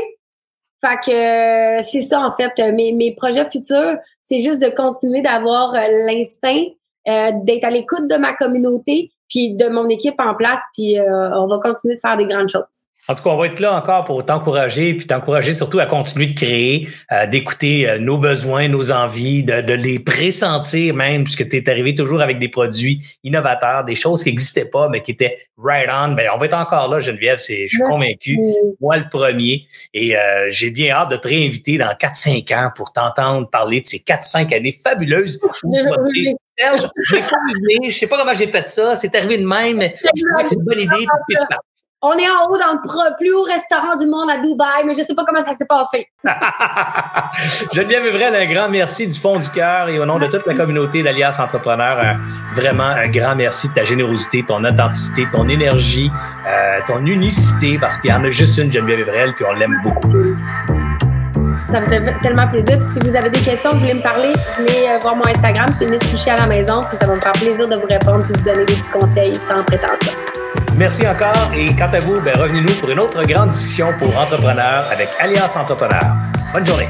fait que euh, c'est ça en fait. Euh, mes, mes projets futurs, c'est juste de continuer d'avoir euh, l'instinct d'être à l'écoute de ma communauté, puis de mon équipe en place, puis on va continuer de faire des grandes choses. En tout cas, on va être là encore pour t'encourager, puis t'encourager surtout à continuer de créer, euh, d'écouter euh, nos besoins, nos envies, de, de les pressentir même, puisque tu es arrivé toujours avec des produits innovateurs, des choses qui n'existaient pas, mais qui étaient right on. Ben, on va être encore là, Geneviève, c'est, je suis convaincu. Moi, le premier. Et euh, j'ai bien hâte de te réinviter dans 4-5 ans pour t'entendre parler de ces 4-5 années fabuleuses. Serge, je sais pas comment j'ai fait ça, c'est arrivé de même, mais je crois que c'est une bonne idée. On est en haut dans le plus haut restaurant du monde à Dubaï, mais je sais pas comment ça s'est passé. Geneviève Evrel, un grand merci du fond du cœur et au nom de toute la communauté d'Alias Entrepreneurs, vraiment un grand merci de ta générosité, ton authenticité, ton énergie, euh, ton unicité, parce qu'il y en a juste une Geneviève Evrel, puis on l'aime beaucoup. Ça me fait tellement plaisir. si vous avez des questions, vous voulez me parler, venez euh, voir mon Instagram, c'est Miss Touché à la maison, puis ça va me faire plaisir de vous répondre et de vous donner des petits conseils sans prétention. Merci encore et quant à vous, ben, revenez-nous pour une autre grande discussion pour entrepreneurs avec Alliance Entrepreneurs. Bonne journée.